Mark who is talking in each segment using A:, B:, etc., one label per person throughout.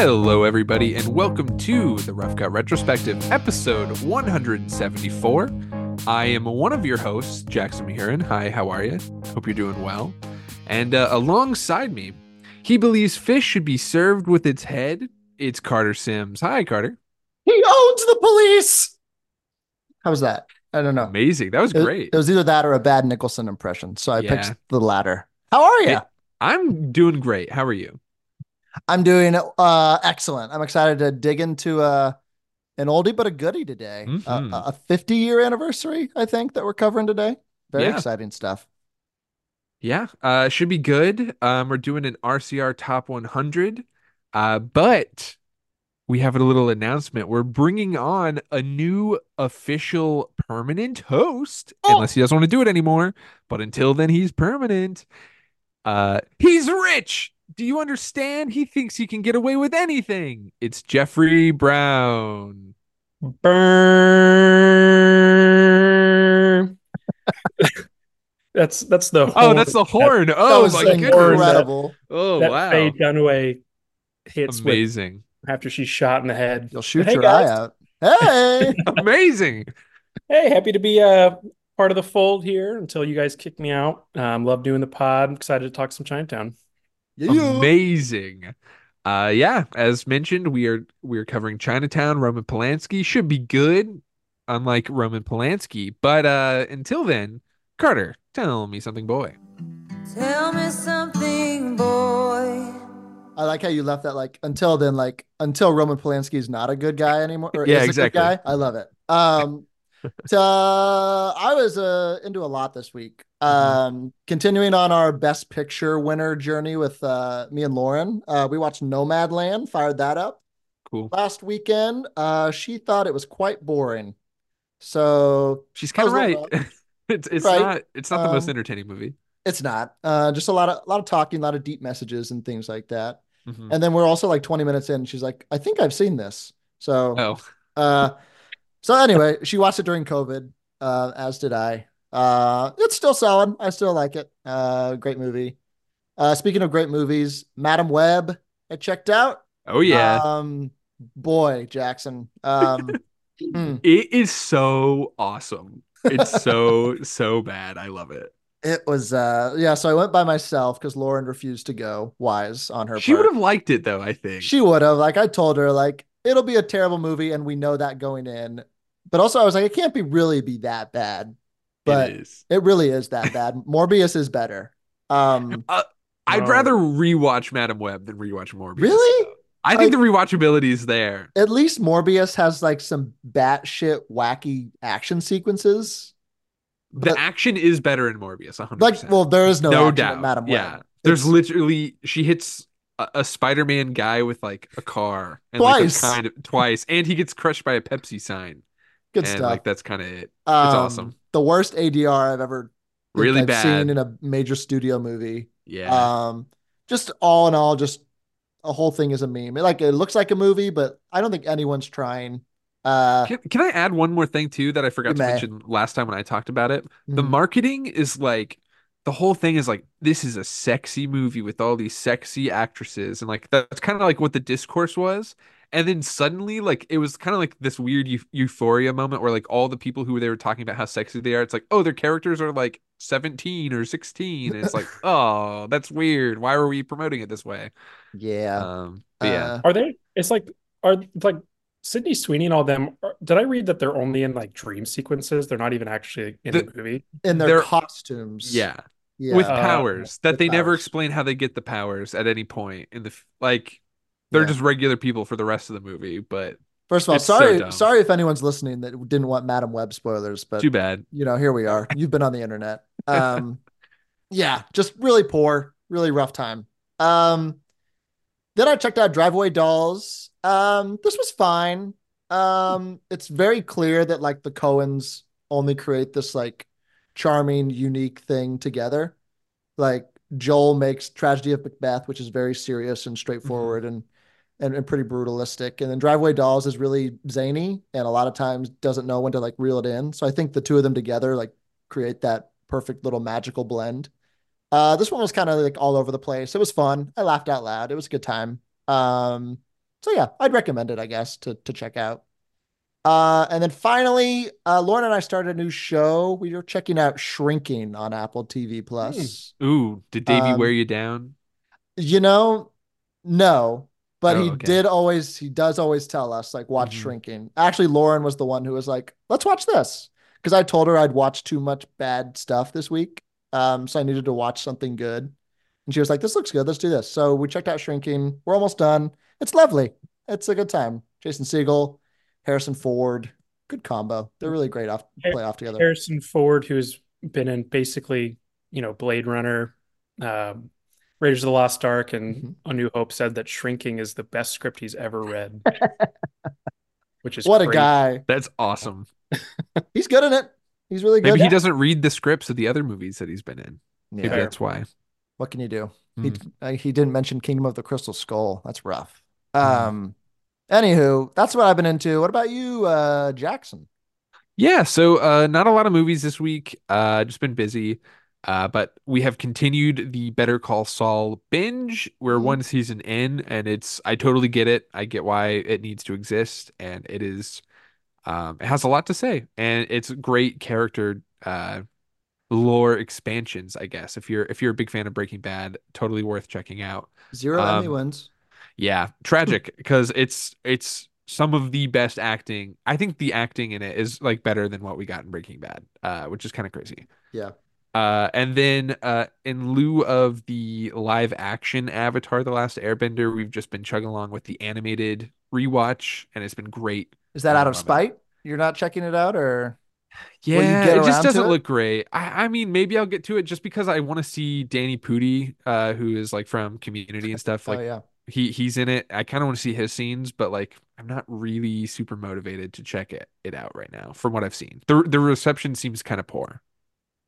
A: Hello, everybody, and welcome to the Rough Cut Retrospective, episode 174. I am one of your hosts, Jackson Mahiran. Hi, how are you? Hope you're doing well. And uh, alongside me, he believes fish should be served with its head. It's Carter Sims. Hi, Carter.
B: He owns the police. How was that? I don't know.
A: Amazing. That was
B: It-
A: great.
B: It, was either that or a bad Nicholson impression. So I
A: Yeah.
B: picked the latter. How are you?
A: I'm doing great. How are you?
B: I'm doing uh excellent. I'm excited to dig into uh an oldie but a goodie today. Uh,
A: Mhm.
B: a 50 year anniversary, I think, that we're covering today. Very
A: Yeah.
B: exciting stuff.
A: Yeah, uh, should be good. Um, we're doing an RCR Top 100, uh, but we have a little announcement. We're bringing on a new official permanent host,
B: Oh!
A: unless he doesn't want to do it anymore. But until then, he's permanent. Uh, he's rich. Do you understand? He thinks he can get away with anything. It's Jeffrey Brown.
C: Burn. that's that's the
A: Oh, that's the horn.
B: that
A: Oh
B: was
A: my
C: like
A: goodness.
C: horn.
B: incredible.
A: Oh
C: that
A: wow.
C: Faye Dunaway hits with
A: Amazing.
C: after she's shot in the head.
B: You'll shoot
C: Hey,
B: your
C: guys.
B: eye out. Hey.
A: Amazing.
C: Hey, happy to be uh part of the fold here until you guys kick me out. Um, love doing the pod. I'm excited to talk some Chinatown.
B: Yeah.
A: Amazing. Uh yeah, as mentioned, we are we are covering Chinatown, Roman Polanski. Should be good, unlike Roman Polanski. But uh until then, Carter, tell me something, boy.
D: Tell me something, boy.
B: I like how you left that like until then, like until Roman Polanski is not a good guy anymore. Or
A: Yeah,
B: is a good
A: exactly.
B: guy. I love it. Um so I was uh into a lot this week. Um continuing on our best picture winner journey with uh me and Lauren. Uh we watched Nomadland, fired that up
A: Cool.
B: last weekend. Uh she thought it was quite boring. So
A: She's kind of right. it's it's
B: Right.
A: not it's not the most
B: Um,
A: entertaining movie.
B: it's not. Uh just a lot of a lot of talking, a lot of deep messages and things like that.
A: Mhm.
B: And then we're also like 20 minutes in. She's like, I think I've seen this. So
A: Oh,
B: Uh, so anyway, she watched it during COVID, uh, as did I. Uh, it's still solid. I still like it. Uh, great movie. Uh, speaking of great movies, Madame Web, I checked out.
A: oh yeah.
B: Um, boy, Jackson. Um, hmm,
A: it is so awesome. It's so so bad. I love it.
B: it was, uh, yeah. So I went by myself because Lauren refused to go. Wise on her
A: She would have liked it though, I think.
B: She would have. Like I told her, like it'll be a terrible movie, and we know that going in. But also, I was like, it can't be really be that bad. But
A: it is.
B: It really is that bad. Morbius is better. Um,
A: I'd
C: Oh.
A: rather rewatch Madame Web than rewatch Morbius.
B: Really?
A: though. I think the rewatchability is there.
B: at least Morbius has like some batshit wacky action sequences.
A: The
B: But-
A: action is better in Morbius, 100%.
B: Like, well, there is no,
A: no, doubt.
B: in Madame
A: yeah.
B: Web.
A: There's
B: It's-
A: literally she hits a, a Spider-Man guy with like a car and like,
B: Twice.
A: that's kind of twice and he gets crushed by a Pepsi sign.
B: good
A: and
B: stuff.
A: like that's kind of it.
B: um,
A: awesome.
B: The worst ADR I've ever
A: Really
B: I've
A: bad.
B: seen in a major studio movie.
A: Yeah.
B: Um, just all in all, just a whole thing is a meme. It, like it looks like a movie, but I don't think anyone's trying. Uh,
A: Can, can I add one more thing too that I forgot to
B: may.
A: mention last time when I talked about it? The
B: mhm.
A: marketing is like the whole thing is like this is a sexy movie with all these sexy actresses and like that's kind of like what the discourse was. And then suddenly like it was kind of like this weird eu- euphoria moment where like all the people who they were talking about how sexy they are, it's like, oh, their characters are like 17 or 16. And it's like, oh, that's weird. Why are we promoting it this way?
B: yeah.
A: Um, yeah.
B: Uh,
C: Are they? It's like are like Sydney Sweeney and all them. are- Did I read that they're only in like dream sequences? They're not even actually in the,
A: The-
C: movie.
B: in their
A: they're-
B: costumes.
A: Yeah.
B: Yeah.
A: with
C: Uh,
A: powers that
B: with
A: they never explain how they get the powers at any point in the like they're
B: Yeah.
A: just regular people for the rest of the movie but
B: First of all,
A: It's so
B: sorry, sorry if anyone's listening that didn't want Madame Web spoilers, but
A: too bad
B: you know, here we are. You've been on the internet. Um, yeah, just really poor, really rough time. Um, then I checked out Drive-Away Dolls. Um, this was fine. Um, it's very clear that like the Coens only create this like charming, unique thing together. Like Joel makes Tragedy of Macbeth, which is very serious and straightforward and, and and pretty brutalistic. And then Drive-Away Dolls is really zany and a lot of times doesn't know when to like reel it in. So I think the two of them together like create that perfect little magical blend. Uh, this one was kind of like all over the place. It was fun. I laughed out loud. It was a good time. Um, so yeah, I'd recommend it, I guess, to to check out. Uh, and then finally, uh, Lauren and I started a new show. We were checking out Shrinking on Apple TV Plus.
A: Ooh, did Davey
B: Um,
A: wear you down?
B: You know, no, but
A: Oh,
B: he
A: okay.
B: did always, he does always tell us, like, watch
A: Mhm.
B: Shrinking. Actually, Lauren was the one who was like, let's watch this. Because I told her I'd watched too much bad stuff this week. Um, so I needed to watch something good. And she was like, this looks good. Let's do this. So we checked out Shrinking. We're almost done. It's lovely. It's a good time. Jason Segel, Harrison Ford, good combo. They're really great off play off together.
C: Harrison Ford, who's been in basically, you know, Blade Runner, um, Raiders of the Lost Ark, and
B: Mhm.
C: A New Hope said that Shrinking is the best script he's ever read, which is
B: What a guy.
A: That's awesome.
B: He's good in it. He's really good.
A: Maybe he doesn't read the scripts of the other movies that he's been in. Maybe that's why.
B: What can you do?
A: Hmm.
B: He uh, he didn't mention Kingdom of the Crystal Skull. That's rough.
A: Hmm.
B: Um, anywho, that's what I've been into. What about you, uh, Jackson?
A: Yeah, so uh not a lot of movies this week. Uh just been busy. Uh but we have continued the Better Call Saul binge. We're
B: Mhm.
A: one season in and it's I totally get it. I get why it needs to exist and it is um it has a lot to say and it's great character uh lore expansions, I guess. If you're if you're a big fan of Breaking Bad, totally worth checking out.
B: Zero Emmy
A: Um,
B: wins.
A: Yeah, tragic because it's it's some of the best acting. I think the acting in it is like better than what we got in Breaking Bad, uh, which is kind of crazy.
B: Yeah.
A: Uh, and then uh, in lieu of the live action Avatar: The Last Airbender, we've just been chugging along with the animated rewatch, and it's been great.
B: Is that out of
A: it.
B: spite? You're not checking it out, or
A: Yeah, it just doesn't
B: it?
A: look great. I, I mean, maybe I'll get to it just because I want to see Danny Pudi, uh, who is like from Community and stuff. Like
B: oh yeah,
A: he he's in it. I kind of want to see his scenes, but like I'm not really super motivated to check it it out right now from what I've seen. The the reception seems kind of poor.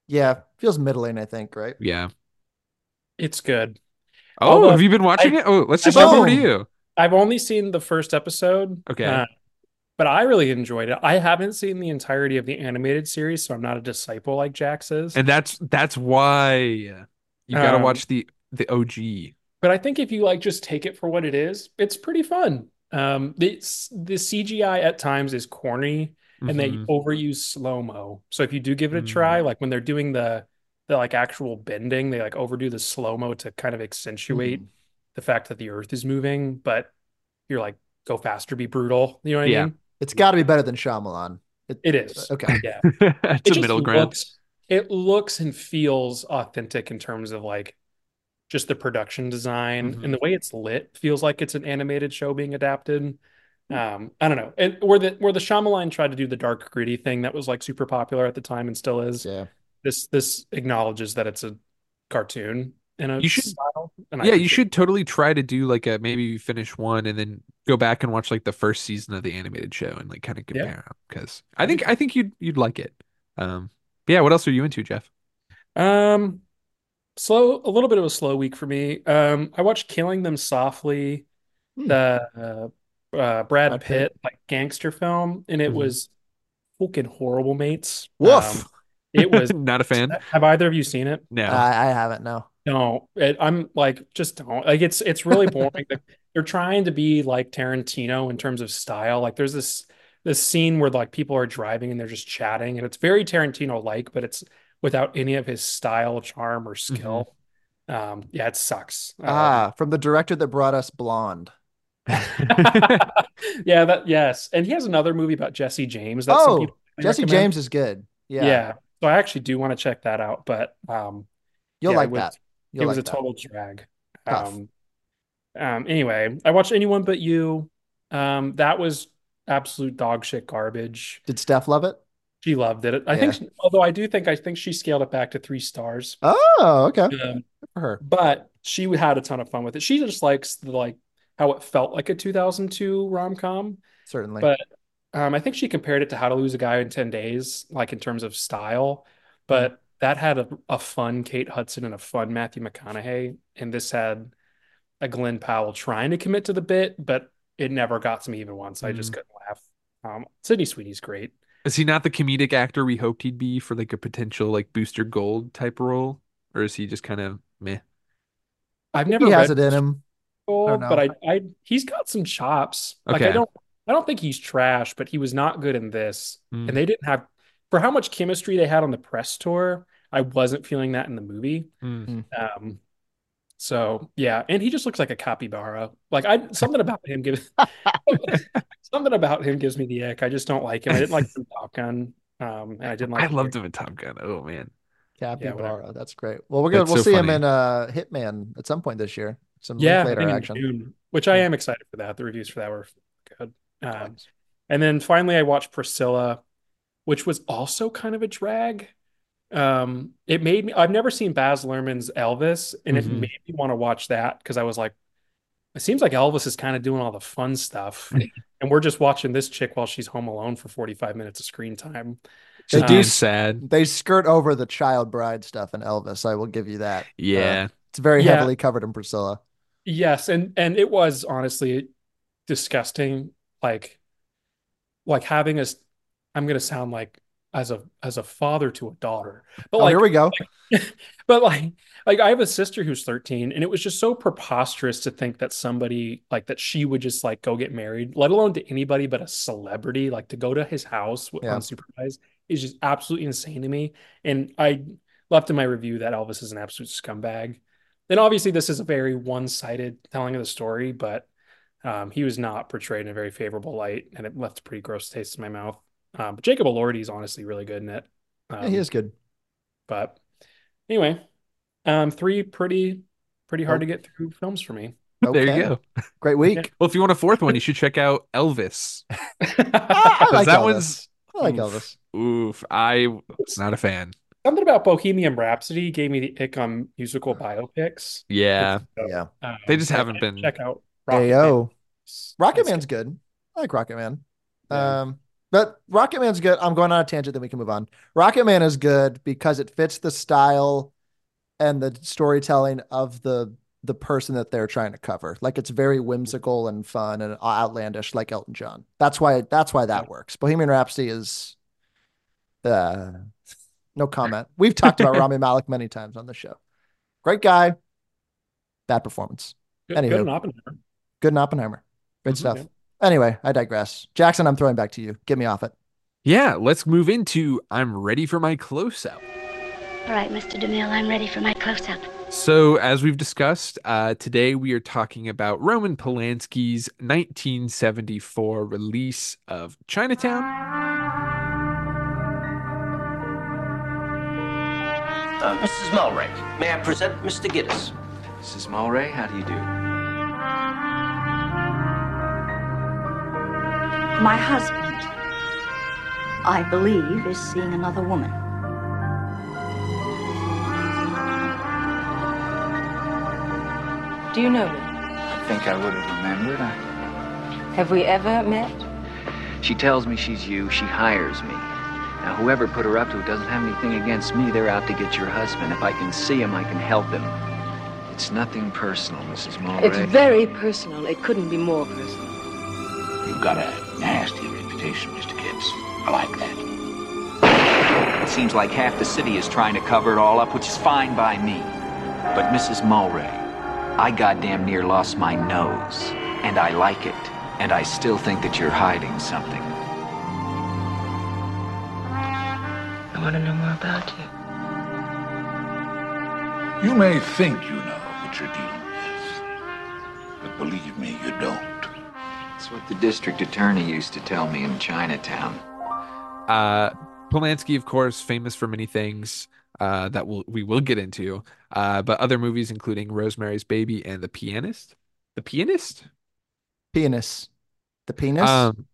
B: Yeah, feels middling. I think, right?
A: Yeah.
C: It's good.
A: Oh,
C: Although
A: have you been watching it? Oh, let's just
B: I've
A: jump over to
B: only-
A: you.
C: I've only seen the first episode.
A: Okay.
C: uh, but I really enjoyed it. I haven't seen the entirety of the animated series, so I'm not a disciple like Jax is.
A: And that's that's why you got to
C: Um,
A: watch the the OG.
C: But I think if you like just take it for what it is, it's pretty fun. Um, the the CGI at times is corny and they
A: Mhm.
C: overuse slow-mo. So if you do give it a
A: Mm.
C: try, like when they're doing the the like actual bending, they like overdo the slow-mo to kind of accentuate
B: Mhm.
C: the fact that the earth is moving, but you're like go faster, be brutal. You know what I
A: Yeah.
C: mean?
B: It's got to be better than Shyamalan.
C: It is.
B: Okay.
C: Yeah.
A: it's
C: It
A: a middle ground.
C: looks it looks and feels authentic in terms of like just the production design
A: Mhm.
C: and the way it's lit feels like it's an animated show being adapted. Um, I don't know. And where the where the Shyamalan tried to do the dark gritty thing that was like super popular at the time and still is.
B: Yeah.
C: This this acknowledges that it's a cartoon in a
A: You should-
C: style. And
A: Yeah, you
C: appreciate
A: should totally try to do like a maybe you finish one and then go back and watch like the first season of the animated show and like kind of compare them because I think I think you'd you'd like it. Um, but yeah. What else are you into, Jeff?
C: Um, slow, a little bit of a slow week for me. Um, I watched Killing Them Softly,
B: Hmm.
C: the uh, uh, Brad
B: Brad Pitt.
C: Pitt like gangster film, and it
A: Mhm.
C: was fucking horrible, mates.
B: Woof.
C: Um, it was.
A: Not a fan.
C: Have either of you seen it?
A: No.
B: I, I haven't. No.
C: No, it, I'm like just don't like it's it's really boring. Like, They're trying to be like Tarantino in terms of style. Like there's this this scene where like people are driving and they're just chatting, and it's very Tarantino like, but it's without any of his style, charm, or skill. Um, yeah, it sucks. Um,
B: Ah, from the director that brought us Blonde.
C: yeah, that yes, and he has another movie about Jesse James. That
B: Oh, Jesse
C: recommend.
B: James is good. Yeah.
C: Yeah. so I actually do want to check that out, but um,
B: You'll
C: Yeah,
B: like
C: it was-
B: that. You'll
C: it was
B: like
C: a
B: that.
C: total drag.
B: Tough.
C: Um, um, anyway, I watched Anyone But You. Um, that was absolute dog shit garbage.
B: Did Steph love it?
C: She loved it. I think, she- although I do think I think she scaled it back to three stars.
B: Oh, okay.
C: Um,
B: for her.
C: but she had a ton of fun with it. She just likes the like how it felt like a 2002 rom com.
B: Certainly.
C: But um, I think she compared it to How to Lose a Guy in 10 Days, like in terms of style. But that had a, a fun Kate Hudson and a fun Matthew McConaughey. And this had a Glen Powell trying to commit to the bit, but it never got to me even once. I just
A: Mm.
C: couldn't laugh. Um, Sydney Sweeney's great.
A: Is he not the comedic actor we hoped he'd be for like a potential like Booster Gold type role, or is he just kind of meh?
C: I've never
B: He has it in him.
C: Gold,
B: know.
C: but I, I, he's got some chops. Like I don't, I don't think he's trash, but he was not good in this,
A: Hmm.
C: and they didn't have for how much chemistry they had on the press tour. I wasn't feeling that in the movie.
A: Mm.
C: Um, so yeah, and he just looks like a capybara. Like I, something about him gives, something about him gives me the ick. I just don't like him. I didn't like him Top Gun. Um, and I didn't like.
A: I loved him in Top Gun. Oh man,
B: Capybara. That's great. Well, we're gonna
A: That's
B: we'll
A: so
B: see him in uh Hitman at some point this year. Some
C: Yeah, I
B: later
C: in
B: action.
C: June, which I am excited for that. The reviews for that were good. Um, and then finally, I watched Priscilla, which was also kind of a drag. Um, it made me, I've never seen Baz Luhrmann's Elvis, and it
A: Mhm.
C: made me want to watch that because I was like, it seems like Elvis is kind of doing all the fun stuff. and we're just watching this chick while she's home alone for 45 minutes of screen time.
B: They
A: just
C: Um,
B: do
A: sad.
B: They skirt over the child bride stuff in Elvis. I will give you that.
A: Yeah,
B: Uh, it's very
C: Yeah.
B: heavily covered in Priscilla.
C: Yes, and and it was honestly disgusting. Like, like having a, I'm gonna sound like as a as a father to a daughter, but
B: Oh,
C: like,
B: here we go.
C: but like, like I have a sister who's 13, and it was just so preposterous to think that somebody like that she would just like go get married, let alone to anybody but a celebrity, like to go to his house
B: Yeah.
C: unsupervised is just absolutely insane to me. And I left in my review that Elvis is an absolute scumbag. And obviously, this is a very one-sided telling of the story, but um, he was not portrayed in a very favorable light, and it left a pretty gross taste in my mouth. Um, but Jacob Elordi is honestly really good in it.
B: Yeah, he
C: Um,
B: is good.
C: But anyway, um, three pretty pretty hard
B: Oh.
C: to get through films for me.
A: there you go.
B: Great week.
A: Well, if you want a fourth one, you should check out Elvis.
B: Ah, I like
A: that
B: Elvis.
A: one's-
B: I like
A: Oof.
B: Elvis.
A: Oof, I was not a fan.
C: Something about Bohemian Rhapsody gave me the ick on musical biopics.
A: Yeah,
C: So,
B: Yeah.
C: um,
A: They just haven't been-
C: check out Rocket
B: Ayo.
C: Man.
B: Rocket Man's good. I like Rocket Man.
C: Yeah.
B: Um, but Rocket Man's good. I'm going on a tangent, then we can move on. Rocket Man is good because it fits the style and the storytelling of the the person that they're trying to cover. Like it's very whimsical and fun and outlandish, like Elton John. That's why that's why that works. Bohemian Rhapsody is uh no comment. We've talked about Rami Malek many times on the show. Great guy, bad performance.
C: Good,
B: Anywho.
C: good in Oppenheimer.
B: Good in Oppenheimer. Great
A: Mhm.
B: stuff.
C: Yeah.
B: Anyway, I digress. Jackson, I'm throwing back to you. Get me off it.
A: yeah. Let's move into. I'm ready for my close up.
E: All right, Mr. DeMille, I'm ready for my close up.
A: So, as we've discussed, uh, today we are talking about Roman Polanski's 1974 release of Chinatown.
F: Uh, Mrs. Mulwray, may I present Mr. Gittes?
G: Mrs. Mulwray, how do you do?
E: My husband, I believe, is seeing another woman.
H: Do you know me?
G: I think I would have remembered. I...
H: Have we ever met?
G: She tells me she's you. She hires me. Now, whoever put her up to it doesn't have anything against me. They're out to get your husband. If I can see him, I can help him. It's nothing personal, Mrs. Mulwray.
H: It's very personal. It couldn't be more personal.
F: You've got a nasty reputation, Mr. Gittes. I like that.
G: It seems like half the city is trying to cover it all up, which is fine by me. But Mrs. Mulwray, I goddamn near lost my nose. And I like it. And I still think that you're hiding something.
H: Want to know more about you.
I: You may think you know what you're dealing with, but believe me, you don't.
G: That's what the district attorney used to tell me in Chinatown.
A: Uh, Polanski, of course, famous for many things uh, that we'll, we will get into, uh, but other movies including Rosemary's Baby and The Pianist. The Pianist?
B: Pianist. The penis?
A: Um,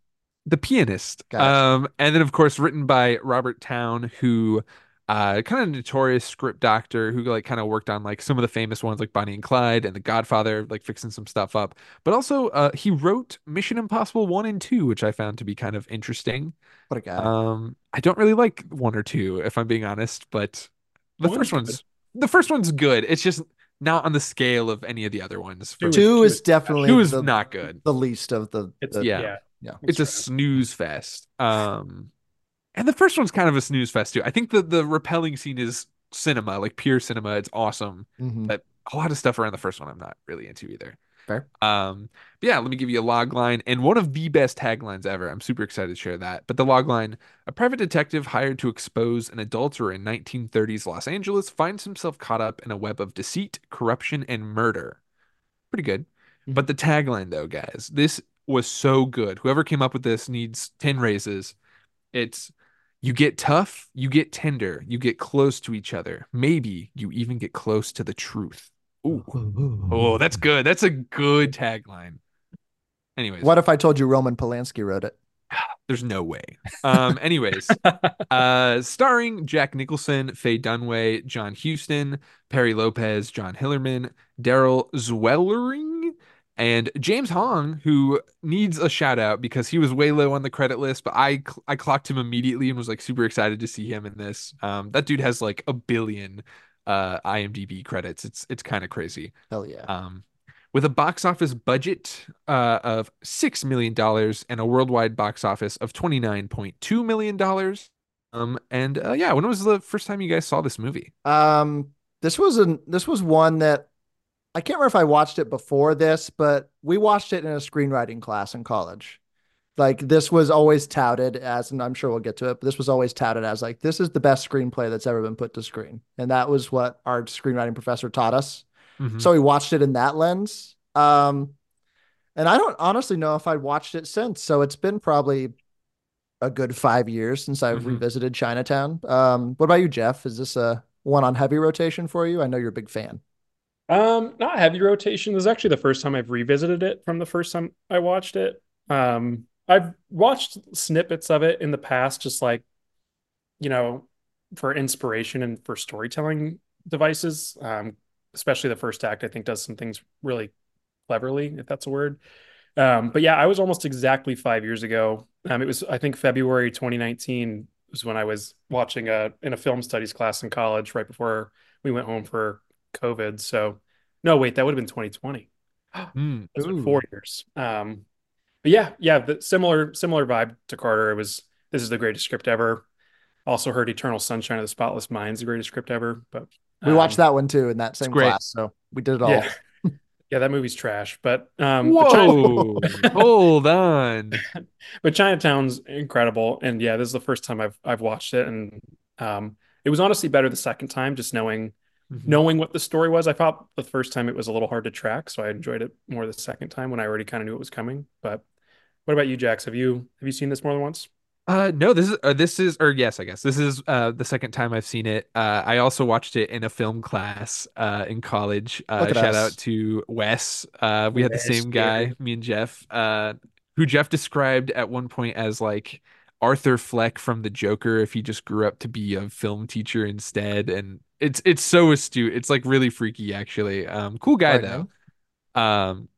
A: The Pianist. Um, and then of course written by Robert Towne, who uh kind of notorious script doctor who like kind of worked on like some of the famous ones like Bonnie and Clyde and The Godfather, like fixing some stuff up. But also uh he wrote Mission Impossible 1 and 2, which I found to be kind of interesting.
B: what a guy.
A: Um, I don't really like one or two, if I'm being honest, but the
C: One's
A: first
C: good.
A: one's the first one's good. It's just not on the scale of any of the other ones. For
C: Two
A: me.
C: is-
B: Two
C: two
B: is
C: is-
B: definitely
A: Two is
B: the,
A: not good.
B: the least of the,
C: It's
B: the-
A: Yeah.
C: yeah.
B: Yeah.
A: It's a
C: right.
A: snooze fest. Um, And the first one's kind of a snooze fest too. I think the the repelling scene is cinema, like pure cinema. It's awesome.
B: Mhm.
A: But a lot of stuff around the first one I'm not really into either.
B: Fair.
A: Um, but yeah, let me give you a log line and one of the best taglines ever. I'm super excited to share that. But the log line, a private detective hired to expose an adulterer in 1930s Los Angeles finds himself caught up in a web of deceit, corruption, and murder. Pretty good. But the tagline though, guys, this was so good. Whoever came up with this needs 10 raises. It's you get tough, you get tender, you get close to each other. Maybe you even get close to the truth. Ooh. Oh, that's good. That's a good tagline. Anyways,
B: What if I told you Roman Polanski wrote it?
A: there's no way. Um, anyways, uh, starring Jack Nicholson, Faye Dunaway, John Huston, Perry Lopez, John Hillerman, Darrell Zwerling, and James Hong, who needs a shout out because he was way low on the credit list, but I I clocked him immediately and was like super excited to see him in this. Um, that dude has like a billion uh IMDb credits. It's it's kind of crazy.
B: Hell yeah.
A: Um, with a box office budget uh, of $6 million and a worldwide box office of $29.2 million. Um, and uh, yeah, when was the first time you guys saw this movie?
B: Um, this was an this was one that I can't remember if I watched it before this, but we watched it in a screenwriting class in college. Like this was always touted as, and I'm sure we'll get to it, but this was always touted as like this is the best screenplay that's ever been put to screen, and that was what our screenwriting professor taught us.
A: Mhm.
B: So we watched it in that lens. Um, and I don't honestly know if I watched it since. So it's been probably a good five years since I've
A: Mhm.
B: revisited Chinatown. Um, what about you, Jeff? Is this a one on heavy rotation for you? I know you're a big fan.
C: Um, not heavy rotation. This is actually the first time I've revisited it from the first time I watched it. Um, I've watched snippets of it in the past, just like, you know, for inspiration and for storytelling devices. Um, especially the first act, I think does some things really cleverly, if that's a word. Um, but yeah, I was almost exactly five years ago. Um, it was, I think, February 2019 was when I was watching a in a film studies class in college right before we went home for COVID. So, no, wait, that would have been 2020.
A: Hmm.
C: That's been four years. Um, but yeah, yeah, the similar similar vibe to Carter. It was this is the greatest script ever. Also heard Eternal Sunshine of the Spotless Mind's the greatest script ever. But
B: We
C: um,
B: watched that one too in that same class. So we did it all.
C: Yeah, yeah, that movie's trash. But um, but China-
A: Whoa, hold on.
C: but Chinatown's incredible, and yeah, this is the first time I've I've watched it, and um, it was honestly better the second time, just knowing
A: Mhm.
C: knowing what the story was. I thought the first time it was a little hard to track, so I enjoyed it more the second time when I already kind of knew it was coming. But what about you, Jax? Have you have you seen this more than once?
A: Uh, no, this is uh, this is or yes, I guess this is uh the second time I've seen it. Uh, I also watched it in a film class uh in college. Uh, shout
B: us.
A: out to Wes. Uh, we had the same guy,
C: yeah.
A: me and Jeff. Uh, who Jeff described at one point as like Arthur Fleck from The Joker if he just grew up to be a film teacher instead. And it's it's so astute. It's like really freaky actually. Um, cool guy though. Um,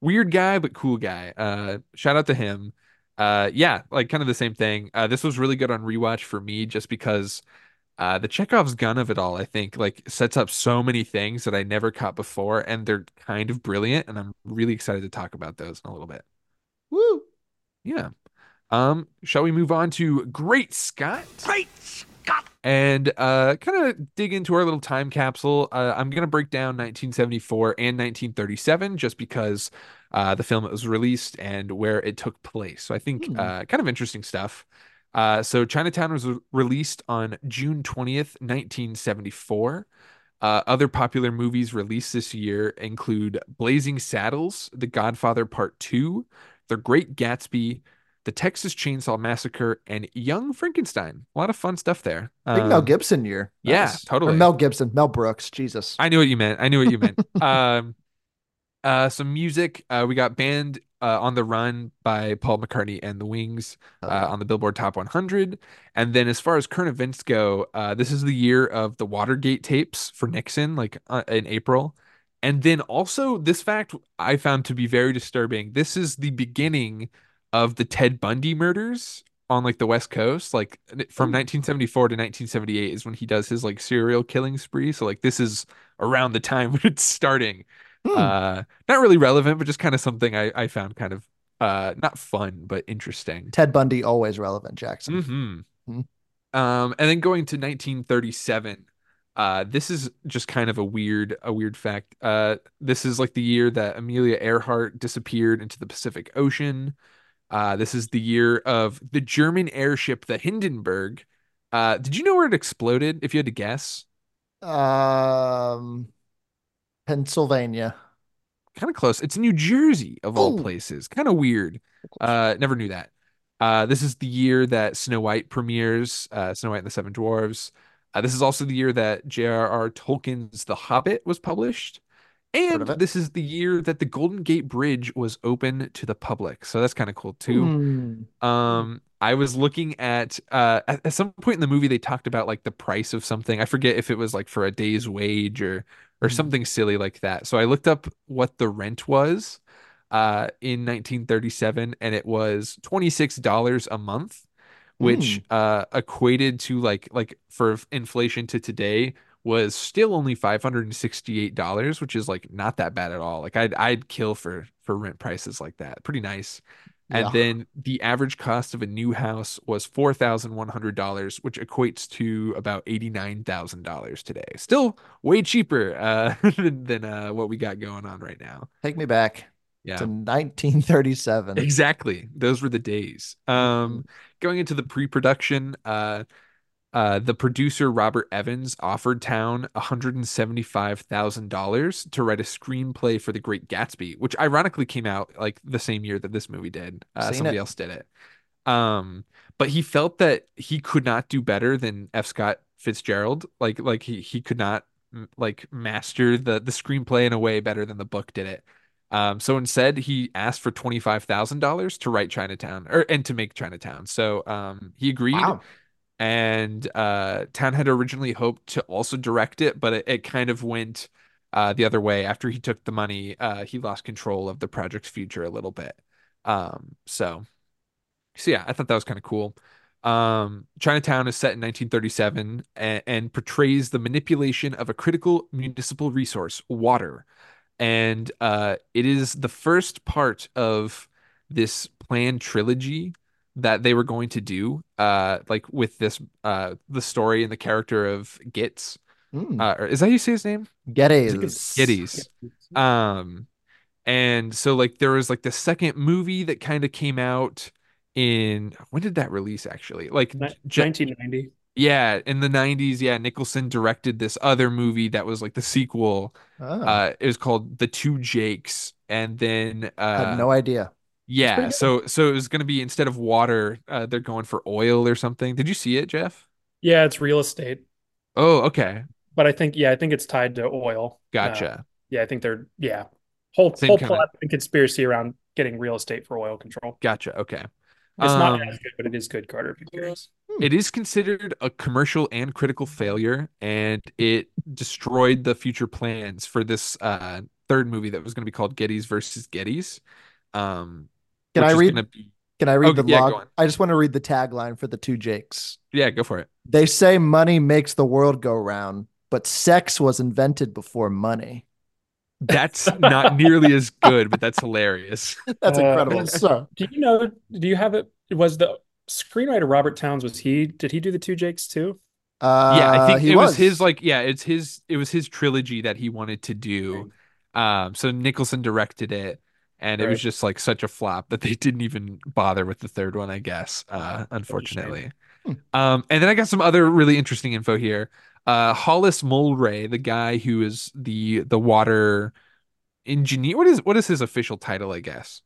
A: weird guy but cool guy. Uh, shout out to him. Uh, yeah, like kind of the same thing. Uh, this was really good on rewatch for me just because uh, the Chekhov's gun of it all, I think, like sets up so many things that I never caught before, and they're kind of brilliant, and I'm really excited to talk about those in a little bit.
B: Woo.
A: Yeah. Um, shall we move on to Great Scott? Great Scott. And uh kind of dig into our little time capsule. Uh, I'm gonna break down 1974 and 1937 just because uh the film was released and where it took place. So I think
B: Hmm.
A: uh kind of interesting stuff. Uh so Chinatown was re- released on June 20th, 1974. Uh, other popular movies released this year include Blazing Saddles, The Godfather Part 2, The Great Gatsby, The Texas Chainsaw Massacre, and Young Frankenstein. A lot of fun stuff there.
B: Big Mel
A: Um,
B: Gibson year.
A: yeah,
B: Nice.
A: totally.
B: Mel Gibson, Mel Brooks. Jesus.
A: I knew what you meant. I knew what you meant. um, uh, some music. Uh, we got Band uh, on the Run by Paul McCartney and the Wings
B: Oh,
A: uh, on the Billboard Top 100. And then as far as current events go, uh, this is the year of the Watergate tapes for Nixon, like uh, in April. And then also this fact I found to be very disturbing. This is the beginning of the Ted Bundy murders on like the West Coast. Like from 1974 to 1978 is when he does his like serial killing spree. So like this is around the time when it's starting.
B: Hmm.
A: Uh, not really relevant, but just kind of something I, I found kind of uh not fun but interesting.
B: Ted Bundy always relevant, Jackson.
A: hmm
B: Mhm.
A: Um, and then going to 1937. Uh, this is just kind of a weird, a weird fact. Uh, this is like the year that Amelia Earhart disappeared into the Pacific Ocean. Uh, this is the year of the German airship, the Hindenburg. Uh, did you know where it exploded? If you had to guess,
B: Um, Pennsylvania.
A: kind of close. It's New Jersey of all
B: Ooh.
A: places. Kind of weird. Uh, never knew that. Uh, this is the year that Snow White premieres, uh, Snow White and the Seven Dwarfs. Uh, this is also the year that J.R.R. Tolkien's The Hobbit was published. And this is the year that the Golden Gate Bridge was open to the public. So that's kind of cool too.
B: Hmm.
A: Um, I was looking at uh at, at some point in the movie they talked about like the price of something. I forget if it was like for a day's wage or or
B: Mhm.
A: something silly like that. So I looked up what the rent was uh in 1937 and it was $26 a month, which uh equated to like like for inflation to today was still only $568, which is like not that bad at all. Like I'd I'd kill for for rent prices like that. Pretty nice. And
B: Yeah.
A: then the average cost of a new house was $4,100, which equates to about $89,000 today. Still way cheaper uh, than, than uh, what we got going on right now.
B: Take me back
A: Yeah.
B: to 1937.
A: Exactly. Those were the days. Um, going into the pre-production, uh, uh, the producer Robert Evans offered Towne $175,000 to write a screenplay for The Great Gatsby, which ironically came out like the same year that this movie did. Uh, somebody
B: it.
A: else did it. Um, but he felt that he could not do better than F. Scott Fitzgerald. Like, like he he could not like master the the screenplay in a way better than the book did it. Um, so instead, he asked for twenty five thousand dollars to write Chinatown or and to make Chinatown. So um, he agreed
B: Wow.
A: And uh Towne had originally hoped to also direct it, but it, it kind of went uh the other way. After he took the money, uh he lost control of the project's future a little bit. Um so so yeah, I thought that was kind of cool. Um Chinatown is set in 1937 and, and portrays the manipulation of a critical municipal resource, water. And uh it is the first part of this planned trilogy that they were going to do uh like with this uh the story and the character of Gitz.
B: Hmm.
A: Uh or is that how you say his name?
B: Geddes.
A: Geddes. Um and so like there was like the second movie that kind of came out in when did that release actually? Like
C: Ni-
A: J-
C: 1990.
A: yeah, in the 90s, yeah, Nicholson directed this other movie that was like the sequel.
B: Oh,
A: Uh it was called The Two Jakes and then uh I
B: had no idea.
A: Yeah, so so it was going to be instead of water, uh, they're going for oil or something. Did you see it, Jeff?
C: Yeah, it's real estate,
A: Oh, okay.
C: but I think yeah, I think it's tied to oil. Uh,
A: Gotcha.
C: yeah, I think they're yeah. Whole
A: Same
C: whole
A: kinda-
C: plot and conspiracy around getting real estate for oil control.
A: Gotcha. Okay.
C: It's not
A: Um,
C: as good, but it is good, Carter. if you're curious.
A: It is considered a commercial and critical failure, and it destroyed the future plans for this uh, third movie that was going to be called Gittes versus Gittes. Um,
B: Can I read?
A: be-
B: Can I read
A: Okay,
B: the
A: yeah, go
B: log? I just want to read the tagline for the two Jakes.
A: Yeah, go for it.
B: They say money makes the world go round, but sex was invented before money.
A: That's not nearly as good, but that's hilarious.
B: That's
C: Uh,
B: incredible. So,
C: Do you know? Do you have it? Was the screenwriter Robert Towns? Was he? Did he do the two Jakes too?
B: uh,
A: yeah, I think
B: he
A: it was. his like yeah, it's his it was his trilogy that he wanted to do. Um, so Nicholson directed it, and it was just like such a flop that they didn't even bother with the third one, I guess. Uh, unfortunately.
B: Hmm.
A: Um, and then I got some other really interesting info here. Uh, Hollis Mulwray, the guy who is the the water engineer. What is what is his official title? I guess.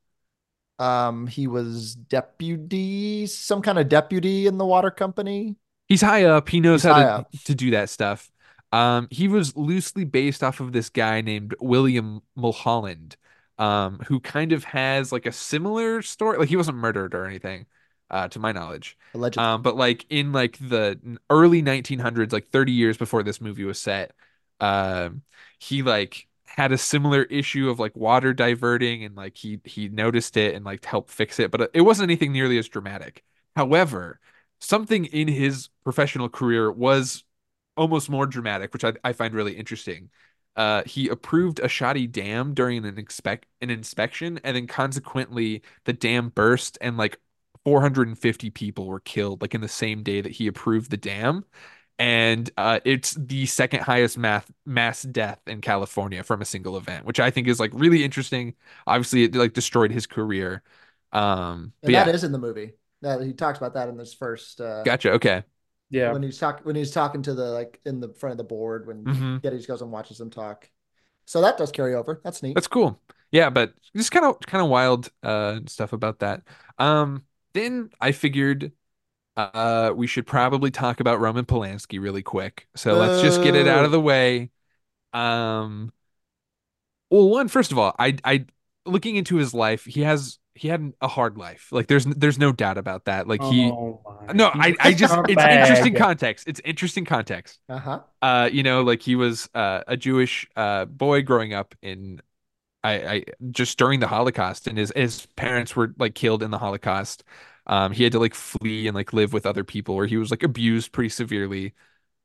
B: um he was deputy, some kind of deputy in the water company.
A: He's high up. He knows
B: He's
A: how to,
B: up.
A: to do that stuff. Um, he was loosely based off of this guy named William Mulholland, um, who kind of has like a similar story. Like he wasn't murdered or anything, uh, to my knowledge.
B: Allegedly.
A: Um, but like in like the early 1900s, like 30 years before this movie was set, um, he like had a similar issue of like water diverting and like he he noticed it and like helped fix it, but it wasn't anything nearly as dramatic. However, something in his professional career was almost more dramatic, which I, I find really interesting. Uh, he approved a shoddy dam during an expect an inspection, and then consequently the dam burst and like 450 people were killed like in the same day that he approved the dam. And uh, it's the second highest math mass death in California from a single event, which I think is like really interesting. Obviously, it like destroyed his career. Um, but
B: that
A: yeah,
B: is in the movie. That he talks about that in this first uh
A: gotcha. Okay.
C: Yeah.
B: when he's talking when he's talking to the like in the front of the board when
A: Mhm.
B: Geddes goes and watches them talk. So that does carry over. That's neat.
A: That's cool. Yeah, but just kind of kind of wild uh stuff about that. Um then I figured uh we should probably talk about Roman Polanski really quick. So let's just get it out of the way. Um well, one first of all, I I looking into his life, he has he had a hard life. Like there's there's no doubt about that. Like he
C: Oh.
A: No, I I just it's
C: Scumbag.
A: interesting context. It's interesting context
B: Uh-huh.
A: uh you know like he was uh, a Jewish uh boy growing up in I I just during the Holocaust and his his parents were like killed in the Holocaust um he had to like flee and like live with other people where he was like abused pretty severely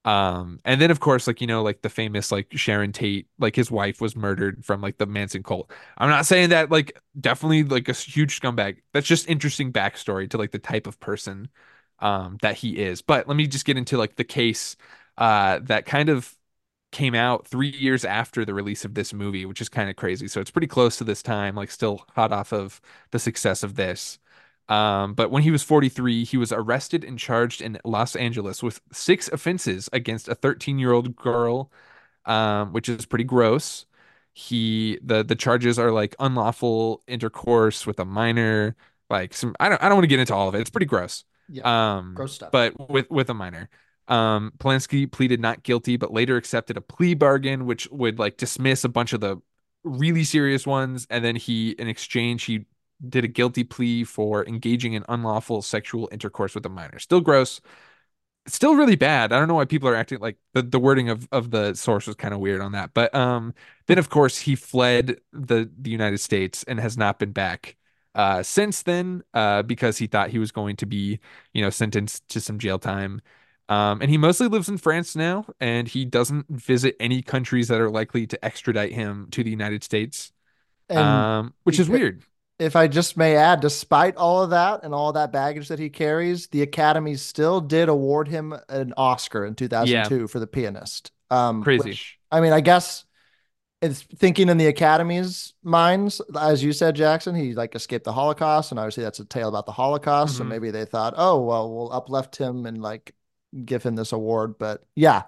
A: um and then of course like you know like the famous like Sharon Tate like his wife was murdered from like the Manson cult I'm not saying that like definitely like a huge scumbag that's just interesting backstory to like the type of person um that he is but let me just get into like the case uh that kind of came out three years after the release of this movie, which is kind of crazy. So it's pretty close to this time, like still hot off of the success of this. Um, but when he was 43, he was arrested and charged in Los Angeles with six offenses against a 13 year old girl, um, which is pretty gross. He the the charges are like unlawful intercourse with a minor, like some I don't I don't want to get into all of it. It's pretty gross.
B: Yeah.
A: Um,
B: Gross stuff.
A: but with with a minor. Um, Polanski pleaded not guilty, but later accepted a plea bargain, which would like dismiss a bunch of the really serious ones, and then he, in exchange, he did a guilty plea for engaging in unlawful sexual intercourse with a minor. Still gross. Still really bad. I don't know why people are acting like the, the wording of, of the source was kind of weird on that. But um then of course he fled the the United States and has not been back uh since then uh because he thought he was going to be, you know, sentenced to some jail time. Um and he mostly lives in France now and he doesn't visit any countries that are likely to extradite him to the United States. Um which is weird.
B: If I just may add, despite all of that and all that baggage that he carries, the Academy still did award him an Oscar in 2002 for The Pianist. Um,
A: Crazy.
B: which, I mean, I guess it's thinking in the Academy's minds, as you said, Jackson, he like escaped the Holocaust, and obviously that's a tale about the Holocaust. So
A: Mhm.
B: maybe they thought, oh, well, we'll uplift him and like give him this award. But yeah,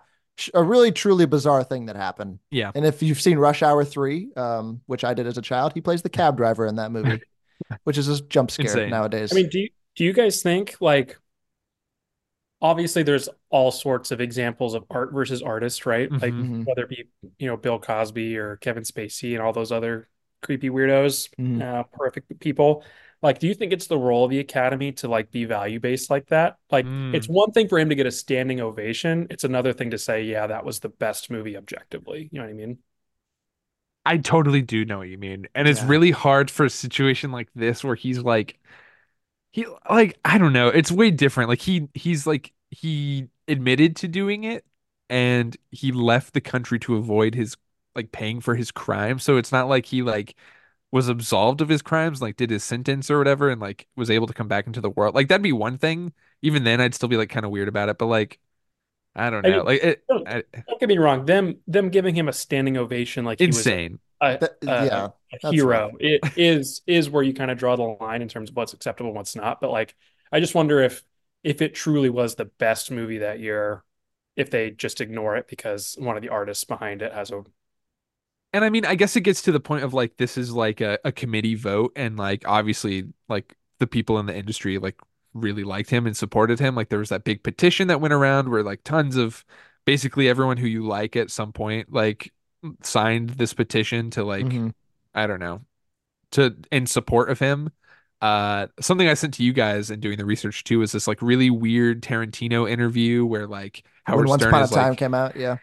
B: a really truly bizarre thing that happened.
A: Yeah.
B: And if you've seen Rush Hour 3, um, which I did as a child, he plays the cab driver in that movie, which is a jump scare
A: Insane.
B: nowadays.
C: I mean, do you, do you guys think like obviously there's all sorts of examples of art versus artist, right? Like
B: Mhm.
C: whether it be, you know, Bill Cosby or Kevin Spacey and all those other creepy weirdos,
B: Mhm.
C: uh, perfect people. Like, do you think it's the role of the Academy to like be value based like that? Like,
A: Mm.
C: it's one thing for him to get a standing ovation. It's another thing to say, yeah, that was the best movie objectively. You know what I mean?
A: I totally do know what you mean. And it's really hard for a situation like this where he's like he like I don't know, it's way different. Like he he's like he admitted to doing it and he left the country to avoid his like paying for his crime. So it's not like he like was absolved of his crimes, like did his sentence or whatever and like was able to come back into the world. Like that'd be one thing. Even then I'd still be like kind of weird about it, but like I don't
C: I
A: know.
C: mean,
A: like it,
C: don't-
A: I,
C: Don't get me wrong. Them them giving him a standing ovation like he was a-
A: insane.
C: a,
B: That-
C: a-
B: yeah,
C: a
B: that's
C: hero
B: rough.
C: it is is where you kind of draw the line in terms of what's acceptable and what's not but like i just wonder if if it truly was the best movie that year if they just ignore it because one of the artists behind it has a
A: And I mean, I guess it gets to the point of like this is like a, a committee vote, and like obviously, like the people in the industry like really liked him and supported him. Like there was that big petition that went around where like tons of basically everyone who you like at some point like signed this petition to like
B: Mhm.
A: I don't know to in support of him. Uh, something I sent to you guys and doing the research too is this like really weird Tarantino interview where like
B: when
A: Howard
B: Once
A: Stern
B: Upon a Time
A: like
B: came out, yeah.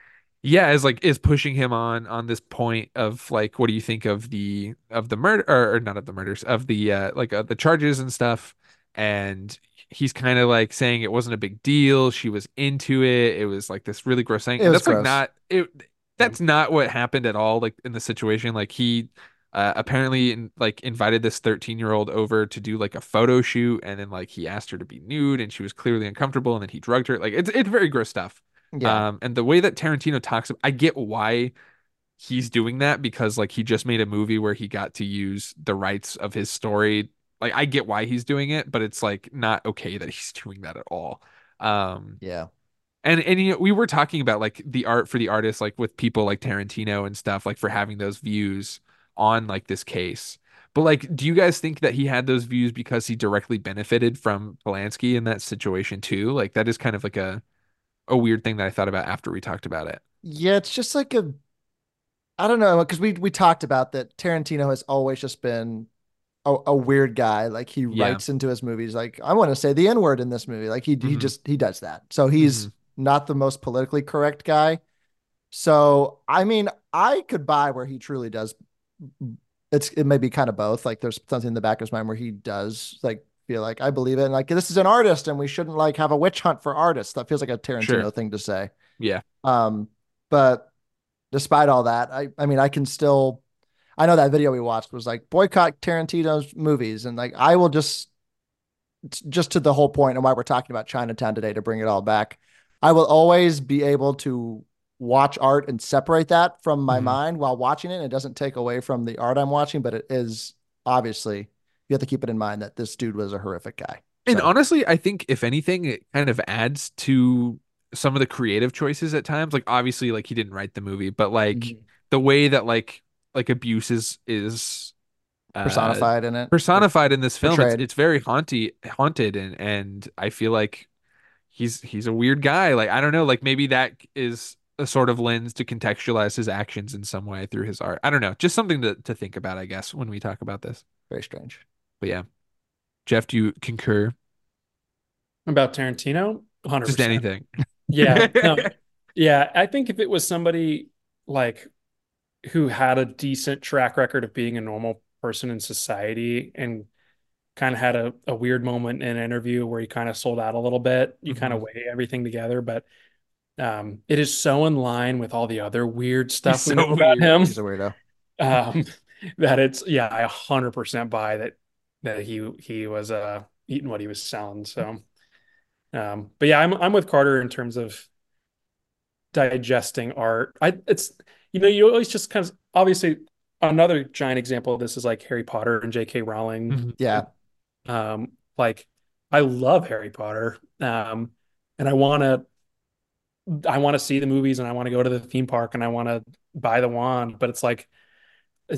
A: Yeah is like is pushing him on on this point of like what do you think of the of the murder or, or not of the murders of the uh like uh, the charges and stuff. And he's kind of like saying it wasn't a big deal. She was into it. It was like this really gross thing.
B: It
A: and
B: was
A: that's like not it that's not what happened at all like in the situation. Like he uh, apparently in, like invited this 13 year old over to do like a photo shoot. And then like he asked her to be nude and she was clearly uncomfortable. And then he drugged her. Like it's it's very gross stuff
B: Yeah.
A: um and the way that Tarantino talks I get why he's doing that because like he just made a movie where he got to use the rights of his story like I get why he's doing it but it's like not okay that he's doing that at all um
B: yeah.
A: and and you know, we were talking about like the art for the artist, like with people like Tarantino and stuff, like for having those views on like this case. But like, do you guys think that he had those views because he directly benefited from Polanski in that situation too? Like that is kind of like a a weird thing that I thought about after we talked about it.
B: Yeah, it's just like a I don't know, because we we talked about that Tarantino has always just been a, a weird guy. Like he
A: Yeah.
B: writes into his movies, like, I want to say the N-word in this movie. Like he he
A: Mhm.
B: just he does that. So he's
A: Mhm.
B: not the most politically correct guy. So I mean, I could buy where he truly does it's it may be kind of both. Like there's something in the back of his mind where he does like feel like I believe it and like this is an artist and we shouldn't like have a witch hunt for artists. That feels like a Tarantino
A: Sure.
B: thing to say.
A: Yeah.
B: Um, but despite all that, I I mean I can still I know that video we watched was like boycott Tarantino's movies and like I will just just to the whole point and why we're talking about Chinatown today to bring it all back. I will always be able to watch art and separate that from my
A: Mhm.
B: mind while watching it. It doesn't take away from the art I'm watching, but it is obviously you have to keep it in mind that this dude was a horrific guy.
A: And
B: So-
A: honestly, I think if anything, it kind of adds to some of the creative choices at times. Like obviously, like he didn't write the movie, but like
B: Mhm.
A: the way that like like abuse is is uh,
B: personified in it.
A: personified in this film. It's, it's very haunty haunted and and I feel like he's he's a weird guy. Like I don't know, like maybe that is a sort of lens to contextualize his actions in some way through his art. I don't know, just something to to think about, I guess, when we talk about this.
B: Very strange.
A: But yeah. Jeff, do you concur?
C: About Tarantino, 100%.
A: Just anything.
C: Yeah. no, yeah. I think if it was somebody like who had a decent track record of being a normal person in society and kind of had a, a weird moment in an interview where he kind of sold out a little bit, you kind of
A: Mhm.
C: weigh everything together. But um, it is so in line with all the other weird stuff
A: He's
C: we
A: so
C: know about
A: weird.
C: him
B: He's a weirdo.
C: um, that it's yeah, I 100% buy that that he he was uh eating what he was selling. So, um, but yeah, I'm I'm with Carter in terms of digesting art. I it's you know you always just kind of obviously another giant example of this is like Harry Potter and J.K. Rowling.
A: Mhm.
B: Yeah.
C: Um, like I love Harry Potter. Um, and I want to I want to see the movies and I want to go to the theme park and I want to buy the wand, but it's like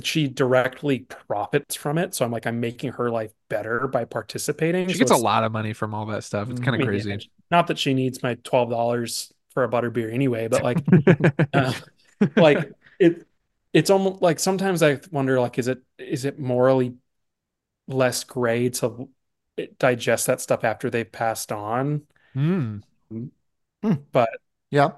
C: she directly profits from it. So I'm like, I'm making her life better by participating.
A: She
C: So
A: gets a lot of money from all that stuff. It's kind of
C: mean,
A: crazy.
C: yeah, not that she needs my twelve dollars for a butter beer anyway, but like, uh, like it, it's almost like sometimes I wonder, like, is it is it morally less gray to digest that stuff after they've passed on?
A: Hmm.
C: But
B: Yeah.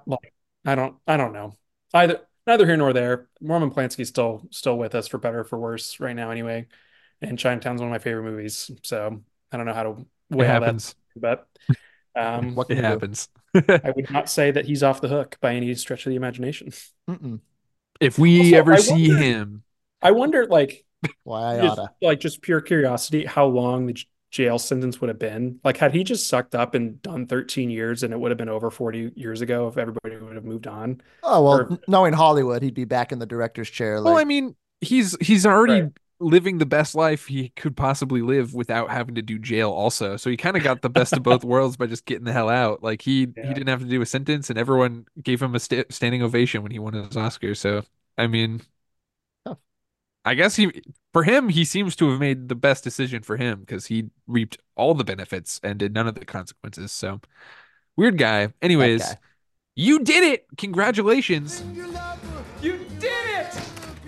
C: I don't, I don't know. Either neither here nor there. Roman Polanski's still still with us for better or for worse right now, anyway. And Chinatown's one of my favorite movies, so I don't know how to
A: It
C: weigh all that,
A: happens.
C: but um,
B: What
A: It
B: can you
A: happens.
C: I would not say that he's off the hook by any stretch of the imagination.
B: Mm-mm.
A: if we
C: Also,
A: ever
C: I
A: see
C: wonder-
A: him,
C: I wonder, like,
B: Why I
C: just,
B: oughta.
C: like just pure curiosity, how long the j- jail sentence would have been. Like, had he just sucked up and done 13 years, and it would have been over 40 years ago if everybody would have moved on.
B: Oh well,
C: Or-
B: knowing Hollywood, he'd be back in the director's chair.
A: well, I mean, he's he's already
C: Right.
A: living the best life he could possibly live without having to do jail also. So he kind of got the best of both worlds by just getting the hell out. Like he
C: Yeah.
A: he didn't have to do a sentence and everyone gave him a sta standing ovation when he won his Oscar. So, I mean, I guess he for him he seems to have made the best decision for him because he reaped all the benefits and did none of the consequences. So, weird guy. Anyways,
B: guy.
A: you did it. Congratulations.
J: You did it!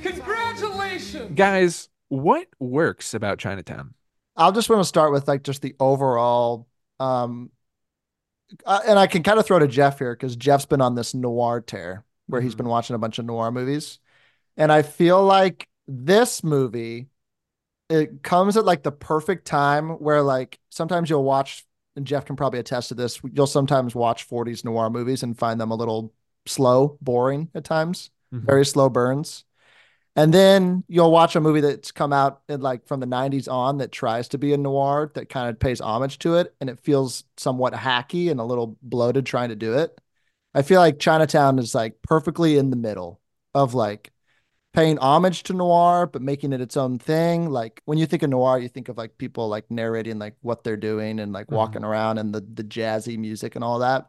J: Congratulations!
A: Guys, what works about Chinatown?
B: I'll just want to start with like just the overall, um, uh, and I can kind of throw to Jeff here because Jeff's been on this noir tear where he's
A: Mhm.
B: been watching a bunch of noir movies, and I feel like this movie, it comes at like the perfect time where like sometimes you'll watch, and Jeff can probably attest to this. You'll sometimes watch 40s noir movies and find them a little slow, boring at times,
A: Mhm.
B: very slow burns. And then you'll watch a movie that's come out in like from the 90s on that tries to be a noir that kind of pays homage to it and it feels somewhat hacky and a little bloated trying to do it. I feel like Chinatown is like perfectly in the middle of like paying homage to noir but making it its own thing. Like when you think of noir, you think of like people like narrating like what they're doing and like walking around and the the jazzy music and all that.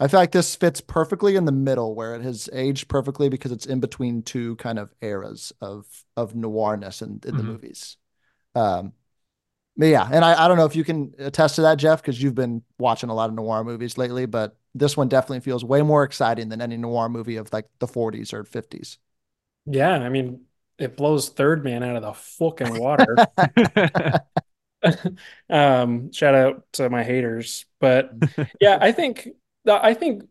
B: I feel like this fits perfectly in the middle where it has aged perfectly because it's in between two kind of eras of of noirness in, in the
A: Mhm.
B: movies. Um, but yeah, and I, I don't know if you can attest to that, Jeff, because you've been watching a lot of noir movies lately, but this one definitely feels way more exciting than any noir movie of like the 40s or 50s.
C: Yeah, I mean, it blows Third Man out of the fucking water. Um, shout out to my haters. But yeah, I think I think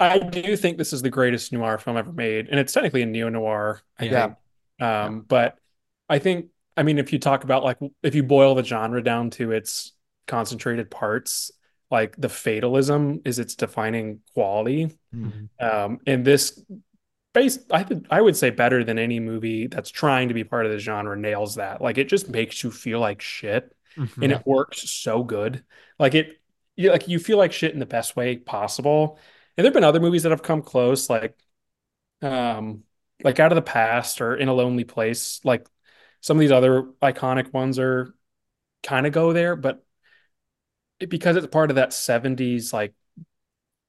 C: I do think this is the greatest noir film ever made, and it's technically a neo-noir,
A: Yeah.
C: think. Um, but I think, I mean, if you talk about like if you boil the genre down to its concentrated parts, like the fatalism is its defining quality. Um, and this base, I think I would say better than any movie that's trying to be part of the genre nails that. Like it just makes you feel like shit,
A: Mhm.
C: and it works so good. Like it, you like you feel like shit in the best way possible. And there've been other movies that have come close, like, um, like Out of the Past or In a Lonely Place. Like some of these other iconic ones are kind of go there, but it, because it's part of that 70s like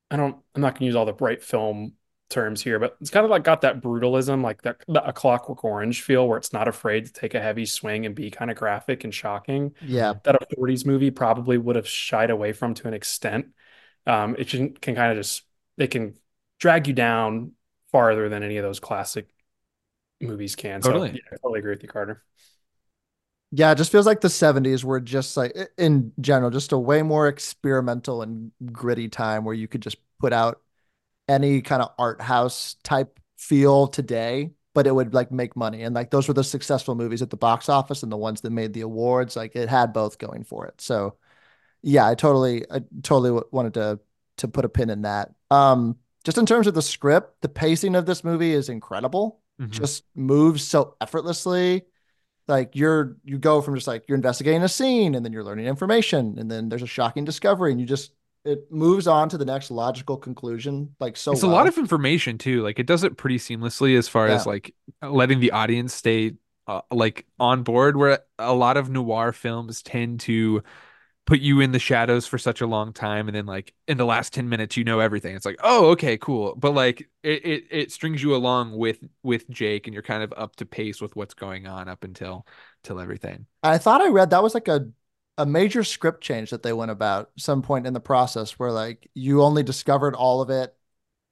C: I don't I'm not gonna use all the bright film terms here, but it's kind of like got that brutalism, like that, that a clockwork orange feel where it's not afraid to take a heavy swing and be kind of graphic and shocking.
B: Yeah.
C: That a 40s movie probably would have shied away from to an extent. Um, it can, can kind of just it can drag you down farther than any of those classic movies can. So
A: Totally.
C: yeah, I totally agree with you, Carter.
B: Yeah, it just feels like the 70s were just like in general, just a way more experimental and gritty time where you could just put out any kind of art house type feel today, but it would like make money. And like those were the successful movies at the box office and the ones that made the awards. Like it had both going for it. So yeah, I totally, I totally wanted to to put a pin in that. Um, just in terms of the script, the pacing of this movie is incredible.
A: Mhm.
B: Just moves so effortlessly like you're you go from just like you're investigating a scene and then you're learning information and then there's a shocking discovery and you just it moves on to the next logical conclusion like so
A: it's a lot of information too. Like it does it pretty seamlessly as far as like letting the audience stay uh, like on board. Where a lot of noir films tend to put you in the shadows for such a long time, and then like in the last ten minutes, you know everything. It's like, oh, okay, cool. But like it it, it strings you along with with Jake, and you're kind of up to pace with what's going on up until till everything.
B: I thought I read that was like a a major script change that they went about some point in the process where like you only discovered all of it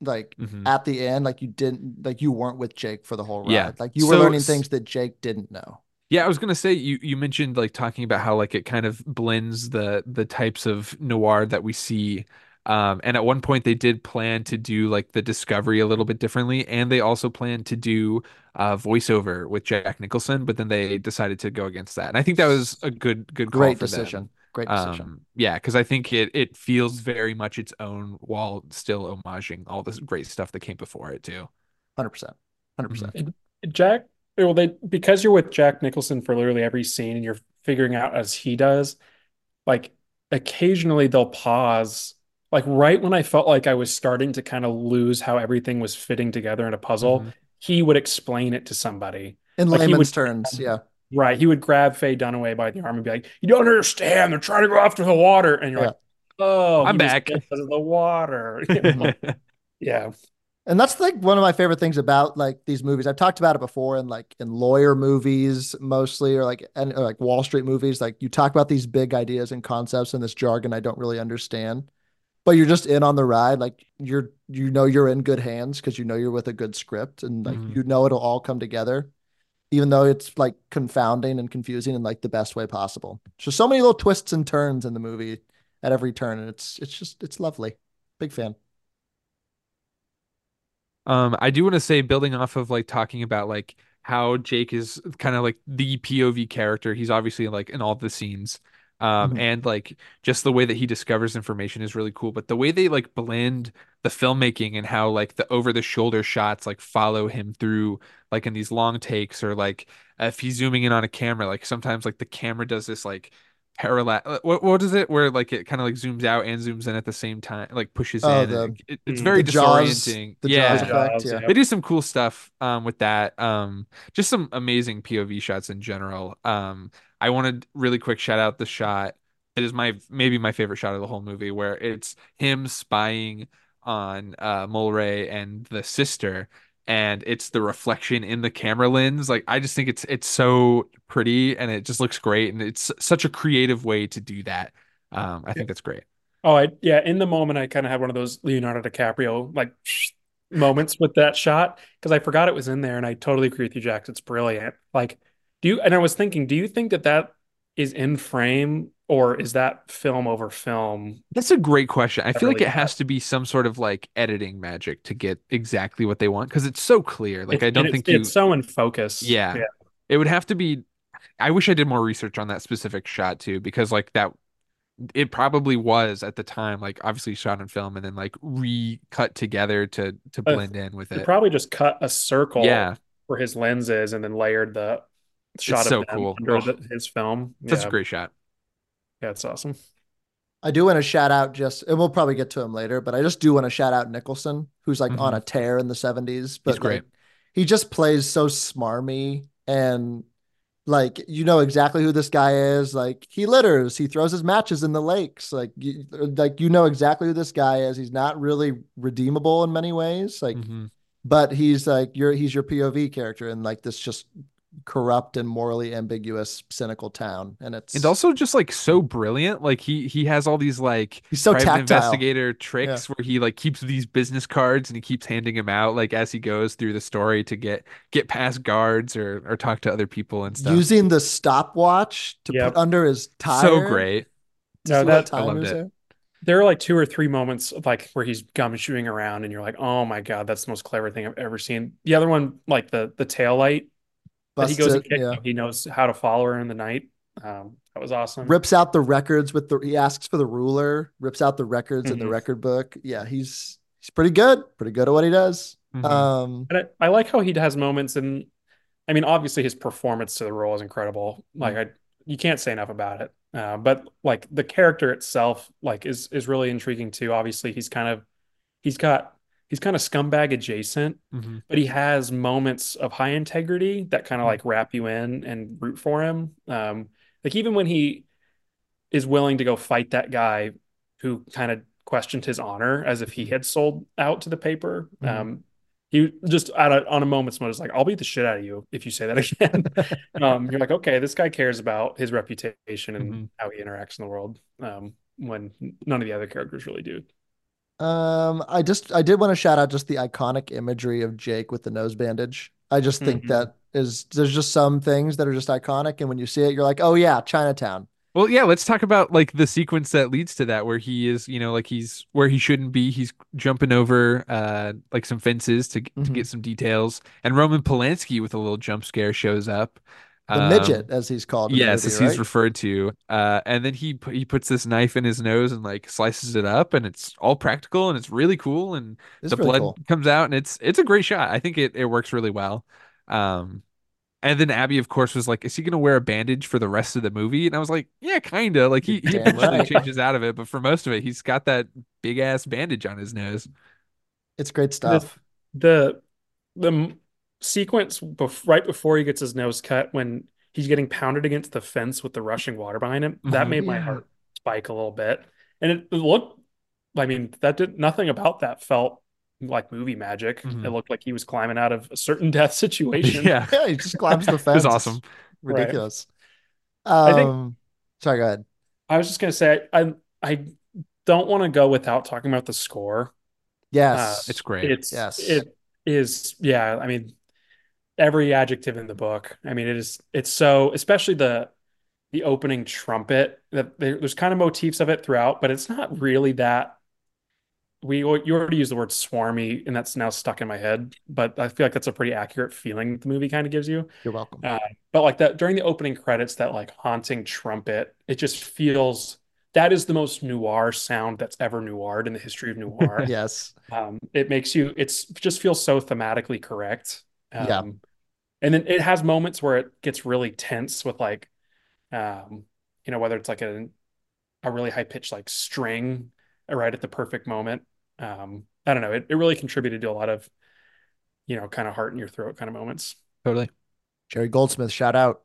B: like
A: Mhm.
B: at the end like you didn't like you weren't with Jake for the whole ride
A: Yeah.
B: like you were
A: So-
B: learning things that Jake didn't know
A: Yeah, I was gonna say you you mentioned like talking about how like it kind of blends the the types of noir that we see. Um, and at one point they did plan to do like the discovery a little bit differently, and they also planned to do uh voiceover with Jack Nicholson, but then they decided to go against that. And I think that was a good good call
B: great
A: for them.
B: decision great decision
A: Um, yeah, because I think it it feels very much its own while still homaging all this great stuff that came before it too.
B: 100% 100%
C: Jack, well, they because you're with Jack Nicholson for literally every scene and you're figuring out as he does, like occasionally they'll pause, like right when I felt like I was starting to kind of lose how everything was fitting together in a puzzle,
A: Mhm.
C: he would explain it to somebody.
B: in
C: Like, he
B: layman's
C: would-
B: terms yeah
C: Right. He would grab Faye Dunaway by the arm and be like, You don't understand. They're trying to go after the water. And you're
B: Yeah.
C: like, Oh,
A: I'm back."
C: because of the water. Yeah.
B: And that's like one of my favorite things about like these movies. I've talked about it before in like in lawyer movies mostly, or like and or like Wall Street movies. Like you talk about these big ideas and concepts and this jargon I don't really understand, but you're just in on the ride. Like you're you know you're in good hands because you know you're with a good script and like
A: Mhm.
B: you know it'll all come together, even though it's like confounding and confusing in like the best way possible. There's so many little twists and turns in the movie at every turn, and it's it's just it's lovely. Big fan.
A: Um, I do want to say, building off of like talking about like how Jake is kind of like the POV character. He's obviously like in all the scenes. Um,
B: Mhm.
A: and like just the way that he discovers information is really cool. But the way they like blend the filmmaking and how like the over the shoulder shots like follow him through like in these long takes or like if he's zooming in on a camera, like sometimes like the camera does this like parallel what what is it where like it kind of like zooms out and zooms in at the same time like pushes
B: Oh,
A: in
B: the-
A: it, it's
C: Mm.
A: very
B: The Jaws-
A: disorienting
B: the
A: yeah
B: Jaws effect, yeah.
C: yeah.
A: they do some cool stuff um with that um just some amazing POV shots in general um I wanted really quick shout out the shot. It is my maybe my favorite shot of the whole movie where it's him spying on uh Mulwray and the sister and it's the reflection in the camera lens. Like I just think it's it's so pretty and it just looks great and it's such a creative way to do that. Um I think it's great.
C: Oh, I yeah, in the moment I kind of had one of those Leonardo DiCaprio like moments with that shot because I forgot it was in there and I totally agree with you, Jack. It's brilliant. Like, do you, and I was thinking, do you think that that is in frame or is that film over film?
A: That's a great question. I feel like it has to be some sort of like editing magic to get exactly what they want because it's so clear. Like
C: It-
A: I don't think
C: it's,
A: you
C: it's so in focus.
A: Yeah. It would have to be I wish I did more research on that specific shot too because like that it probably was at the time like obviously shot in film and then like recut together to to
C: Uh,
A: blend in with it.
C: probably just cut a circle
A: Yeah.
C: for his lenses and then layered the shot
A: so
C: of them
A: cool.
C: under
A: Oh.
C: the, his film.
A: That's
C: yeah.
A: a great shot.
C: Yeah, it's awesome.
B: I do want to shout out just, and we'll probably get to him later, but I just do want to shout out Nicholson, who's like on
A: Mhm.
B: a tear in the 70s. But
A: He's great.
B: like, he just plays so smarmy and like you know exactly who this guy is. Like he litters, he throws his matches in the lakes. Like you, like you know exactly who this guy is. He's not really redeemable in many ways. Like,
A: Mhm.
B: but he's like your he's your POV character and like this just corrupt and morally ambiguous, cynical town. And it's
A: And also just like so brilliant. Like he he has all these like
B: He's so
A: private
B: tactile.
A: investigator tricks where he like keeps these business cards and he keeps handing them out like as he goes through the story to get get past guards or or talk to other people and stuff.
B: using the stopwatch to
C: Yep.
B: put under his tire.
A: so great.
C: No, that-
A: I loved it.
B: there.
C: There are like two or three moments of like where he's gumshoeing around and you're like, oh my God, that's the most clever thing I've ever seen. The other one, like the the tail light that he
B: Busts
C: goes and
B: it,
C: kicks,
B: yeah.
C: he knows how to follow her in the night. Um, that was awesome.
B: rips out the records with the he asks for the ruler, rips out the records in the
C: Mhm.
B: record book. Yeah, he's he's pretty good, pretty good at what he does.
A: Mhm.
B: Um,
C: And I, I like how he has moments and I mean, obviously his performance to the role is incredible. Like I you can't say enough about it. Uh, but like the character itself, like is is really intriguing too. Obviously, he's kind of he's got he's kind of scumbag adjacent,
A: Mhm.
C: but he has moments of high integrity that kind of like wrap you in and root for him. Um, like even when he is willing to go fight that guy who kind of questioned his honor as if he had sold out to the paper.
B: Mhm.
C: Um, he just out of, on a moment's notice, like, I'll beat the shit out of you if you say that again. um, you're like, okay, this guy cares about his reputation and
A: Mhm.
C: how he interacts in the world. Um, when none of the other characters really do.
B: Um, I just I did want to shout out just the iconic imagery of Jake with the nose bandage. I just think
C: Mhm.
B: that is there's just some things that are just iconic, and when you see it, you're like, oh yeah, Chinatown.
A: Well, yeah, let's talk about like the sequence that leads to that where he is, you know, like he's where he shouldn't be. He's jumping over uh like some fences to to
B: Mhm.
A: get some details. And Roman Polanski with a little jump scare shows up.
B: The
A: Um,
B: midget, as he's called.
A: Yes,
B: movie,
A: as he's referred to. Uh, and then he he puts this knife in his nose and like slices it up, and it's all practical and it's really cool. And
B: It's
A: the
B: really
A: blood
B: cool.
A: comes out, and it's it's a great shot. I think it it works really well. Um, and then Abby, of course, was like, "Is he gonna wear a bandage for the rest of the movie?" And I was like, "Yeah, kinda." Like he, he
B: Damn
A: eventually
B: right.
A: changes out of it, but for most of it, he's got that big ass bandage on his nose.
B: It's great stuff.
C: The the m- sequence bef right before he gets his nose cut when he's getting pounded against the fence with the rushing water behind him, that
A: Mhm.
C: made my heart spike a little bit. And it looked, I mean, that did nothing about that felt like movie magic.
A: Mhm.
C: It looked like he was climbing out of a certain death situation.
A: yeah,
B: yeah, he just climbs the
A: it
B: fence.
A: was awesome.
C: Right.
B: Ridiculous.
C: I think-
B: Um, sorry, go ahead.
C: I was just gonna say I I don't want to go without talking about the score.
B: Yes,
C: Uh,
A: It's great.
C: It's
B: Yes.
C: it is yeah, I mean every adjective in the book. I mean it is it's so especially the the opening trumpet that there, there's kind of motifs of it throughout, but it's not really that we you already used the word swarmy, and that's now stuck in my head. But I feel like that's a pretty accurate feeling the movie kind of gives you.
B: You're welcome.
C: Uh, but like that during the opening credits, that like haunting trumpet, it just feels that is the most noir sound that's ever noired in the history of noir.
B: yes.
C: Um, it makes you it's just feels so thematically correct. Um,
B: Yeah.
C: And then it has moments where it gets really tense with like, um, you know, whether it's like a a really high pitched like string right at the perfect moment. Um, I don't know. It, it really contributed to a lot of, you know, kind of heart in your throat kind of moments.
A: Totally.
B: Jerry Goldsmith, shout out.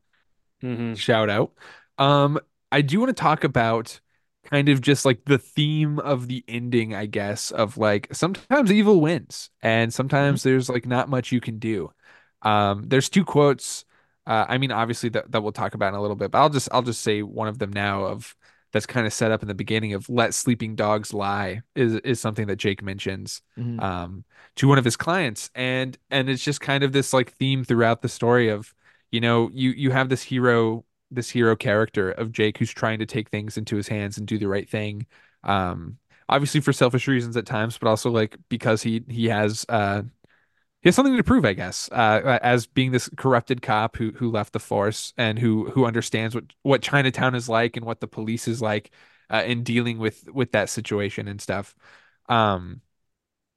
C: Mhm.
A: Shout out. Um, I do want to talk about kind of just like the theme of the ending, I guess, of like sometimes evil wins and sometimes there's like not much you can do. Um, there's two quotes. Uh, I mean, obviously that, that we'll talk about in a little bit, but I'll just I'll just say one of them now of that's kind of set up in the beginning of let sleeping dogs lie is is something that Jake mentions
B: Mhm.
A: um to one of his clients and and it's just kind of this like theme throughout the story of you know you you have this hero this hero character of Jake who's trying to take things into his hands and do the right thing. Um obviously for selfish reasons at times but also like because he he has uh he has something to prove I guess uh as being this corrupted cop who who left the force and who who understands what what Chinatown is like and what the police is like uh, in dealing with with that situation and stuff. Um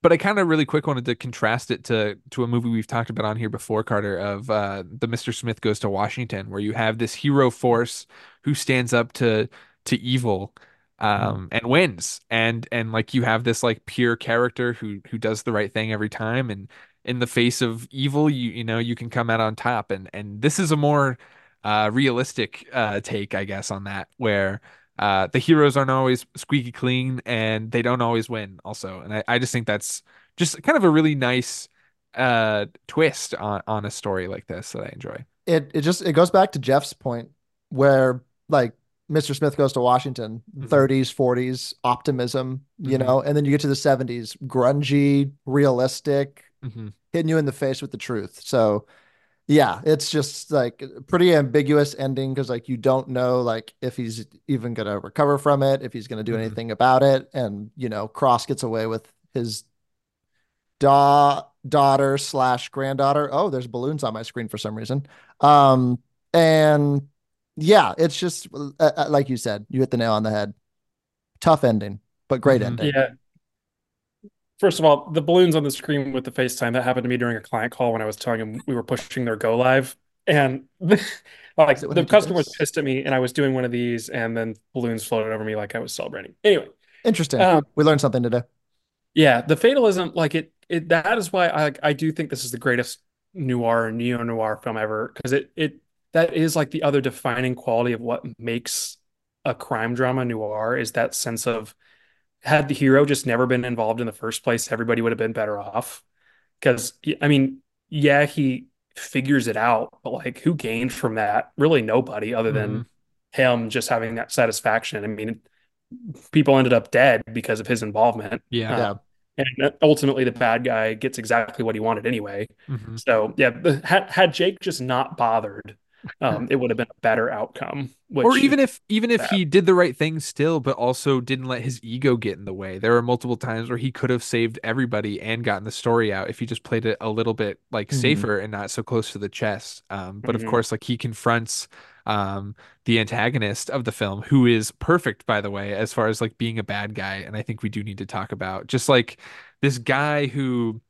A: but I kind of really quick wanted to contrast it to to a movie we've talked about on here before, Carter, of uh, the Mr. Smith Goes to Washington, where you have this hero force who stands up to to evil um and wins. And and like you have this like pure character who who does the right thing every time. And in the face of evil you you know you can come out on top. And and this is a more uh realistic uh take I guess on that where uh the heroes aren't always squeaky clean and they don't always win also and I, I just think that's just kind of a really nice uh twist on on a story like this that I enjoy
B: It it just it goes back to Jeff's point where like Mr. Smith goes to Washington,
A: Mhm.
B: 30s, 40s, optimism, you
A: Mhm.
B: know, and then you get to the 70s, grungy, realistic,
A: hmm
B: hitting you in the face with the truth. So yeah, it's just like pretty ambiguous ending because like you don't know like if he's even gonna recover from it, if he's gonna do
A: Mhm.
B: anything about it, and you know, Cross gets away with his da daughter slash granddaughter. Oh, there's balloons on my screen for some reason. Um, and yeah, it's just uh, uh, like you said, you hit the nail on the head. Tough ending, but great
A: Mhm.
B: ending.
C: Yeah. First of all, the balloons on the screen with the FaceTime that happened to me during a client call when I was telling him we were pushing their go live, and like
B: it when
C: the customer was pissed at me, and I was doing one of these, and then balloons floated over me like I was celebrating. Anyway,
B: Interesting.
C: Um,
B: we learned something today.
C: yeah, the fatalism, like it, it that is why I I do think this is the greatest noir neo noir film ever because it it that is like the other defining quality of what makes a crime drama noir is that sense of had the hero just never been involved in the first place, everybody would have been better off. Because I mean, yeah, he figures it out, but like who gained from that? Really nobody other than mm-hmm. him just having that satisfaction. I mean, people ended up dead because of his involvement.
A: yeah um,
B: Yeah.
C: And uh, ultimately, the bad guy gets exactly what he wanted anyway.
A: Mhm.
C: So yeah, had had Jake just not bothered, um, it would have been a better outcome. Which
A: or even if even if he did the right thing still but also didn't let his ego get in the way there were multiple times where he could have saved everybody and gotten the story out if he just played it a little bit like
B: Mhm.
A: safer and not so close to the chest um but of
C: Mhm.
A: course like he confronts um the antagonist of the film who is perfect by the way as far as like being a bad guy and i think we do need to talk about just like this guy who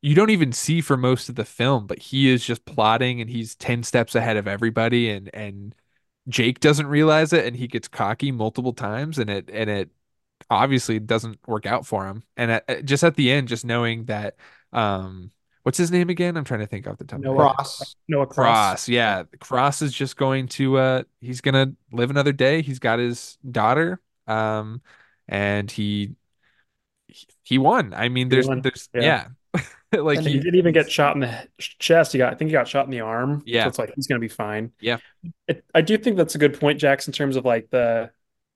A: you don't even see for most of the film, but he is just plotting and he's 10 steps ahead of everybody and and Jake doesn't realize it and he gets cocky multiple times and it and it obviously doesn't work out for him. And at, at- just at the end just knowing that um what's his name again? I'm trying to think off the top of my
C: Noah
A: head.
B: Cross.
C: Noah Cross,
A: Cross, yeah. Cross is just going to uh he's gonna live another day. He's got his daughter. Um and he he- he won. I mean, there's there's
C: yeah.
A: yeah. Like
B: And
C: he
A: he
C: didn't even get shot in the chest. He got, I think he got shot in the arm.
A: Yeah.
C: So it's like he's gonna be fine.
A: Yeah.
C: It, I do think that's a good point, Jax, in terms of like the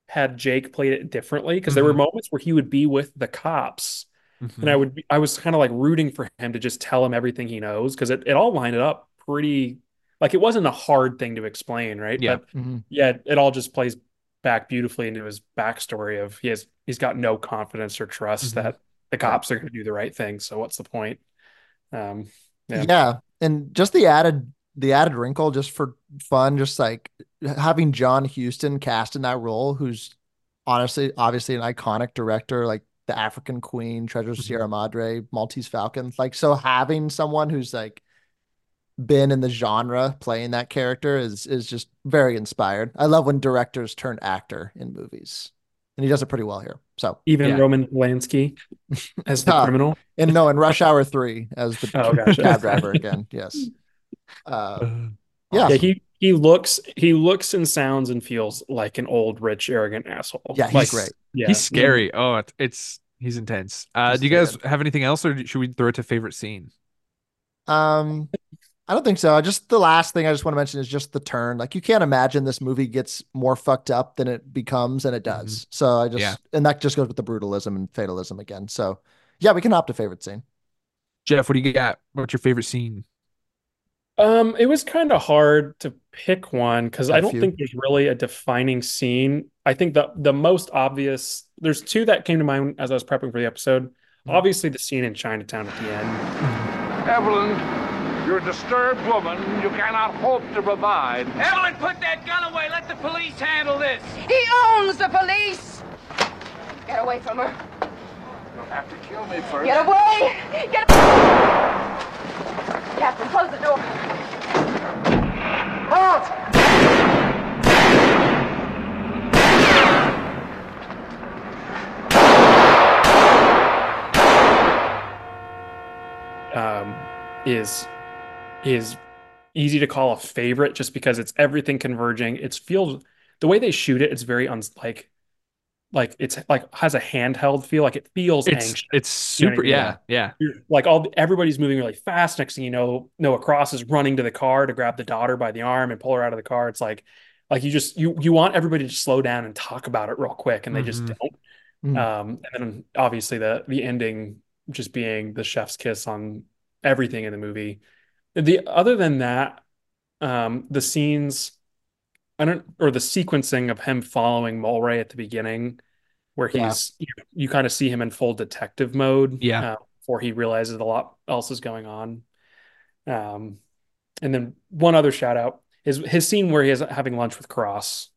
C: had Jake played it differently because there were
A: Mhm.
C: moments where he would be with the cops,
A: Mhm.
C: and I would be, I was kind of like rooting for him to just tell him everything he knows because it, it all lined up pretty like it wasn't a hard thing to explain, right?
A: Yeah.
C: But
B: Mhm.
C: yeah, it all just plays back beautifully into his backstory of he has he's got no confidence or trust
A: Mhm.
C: that the cops are going to do the right thing. So what's the point? Um,
B: Yeah.
C: yeah.
B: And just the added the added wrinkle just for fun, just like having John Huston cast in that role, who's honestly obviously an iconic director, like the African Queen, Treasure of
A: Mhm.
B: Sierra Madre, Maltese Falcon. Like so having someone who's like been in the genre playing that character is is just very inspired. I love when directors turn actor in movies. And he does it pretty well here. So
C: Even
A: Yeah.
C: Roman Polanski as the
B: Ah.
C: criminal.
B: and no, in Rush Hour 3 as the
C: Oh, gotcha.
B: cab driver again. Yes. Uh, yeah.
C: Yeah, he he looks he looks and sounds and feels like an old, rich, arrogant asshole.
B: Yeah, he's
C: Like,
B: great.
C: Yeah,
A: He's scary. Oh, it's, it's he's intense. Uh,
B: He's
A: do you guys
B: good.
A: have anything else, or should we throw it to favorite scene?
B: Um, I don't think so. Just the last thing I just want to mention is just the turn. Like you can't imagine this movie gets more fucked up than it becomes, and it does. So I just
A: Yeah.
B: and that just goes with the brutalism and fatalism again. So yeah, we can opt a favorite scene.
A: Jeff, what do you got? What's your favorite scene?
C: Um, it was kind of hard to pick one because I don't
B: few.
C: think there's really a defining scene. I think the the most obvious, there's two that came to mind as I was prepping for the episode.
B: Mm-hmm.
C: Obviously, the scene in Chinatown at the end.
F: Evelyn, you're a disturbed woman. You cannot hope to provide.
J: Evelyn, put that gun away. Let the police handle this.
D: He owns the police! Get away from her.
F: You'll have to kill me first.
D: Get away! Get away! Captain, close the door.
C: um, is is easy to call a favorite just because it's everything converging. It's feels the way they shoot it. It's very uns like like it's like has a handheld feel. Like it feels
A: It's
C: anxious.
A: it's
C: You know I
A: super.
C: mean?
A: Yeah, yeah.
C: Like all everybody's moving really fast. Next thing you know, Noah Cross is running to the car to grab the daughter by the arm and pull her out of the car. It's like like you just you you want everybody to slow down and talk about it real quick, and they just
A: Mhm.
C: don't.
B: Mhm.
C: Um, and then obviously the the ending just being the chef's kiss on everything in the movie. The other than that, um, the scenes, I don't, or the sequencing of him following Mulwray at the beginning, where
B: Yeah.
C: he's you, you kind of see him in full detective mode,
A: Yeah.
C: uh, before he realizes a lot else is going on. Um, and then one other shout out is his scene where he is having lunch with Cross.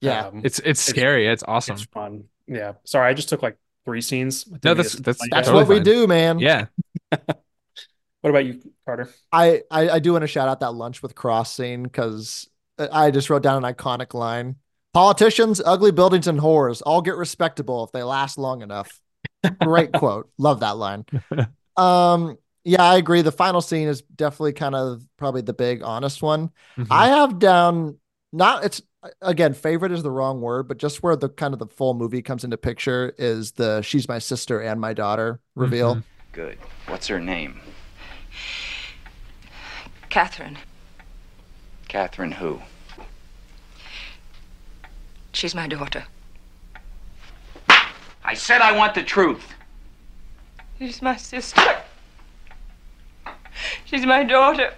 B: Yeah.
C: Um,
A: It's it's scary. It's awesome.
C: it's fun. Yeah. Sorry, I just took like three scenes.
A: No,
C: didn't
A: that's that's
B: That's what we do, man.
A: Yeah,
C: What about you, Carter?
B: I, I I do want to shout out that lunch with Cross scene because I just wrote down an iconic line. Politicians, ugly buildings, and whores all get respectable if they last long enough. Great quote. Love that line. Um, yeah, I agree. The final scene is definitely kind of probably the big honest one.
A: Mhm.
B: I have down not it's again favorite is the wrong word, but just where the kind of the full movie comes into picture is the she's my sister and my daughter reveal.
A: Mhm.
G: Good. What's her name?
H: Catherine.
G: Catherine who?
H: She's my daughter.
G: I said I want the truth.
H: She's my sister. She's my daughter.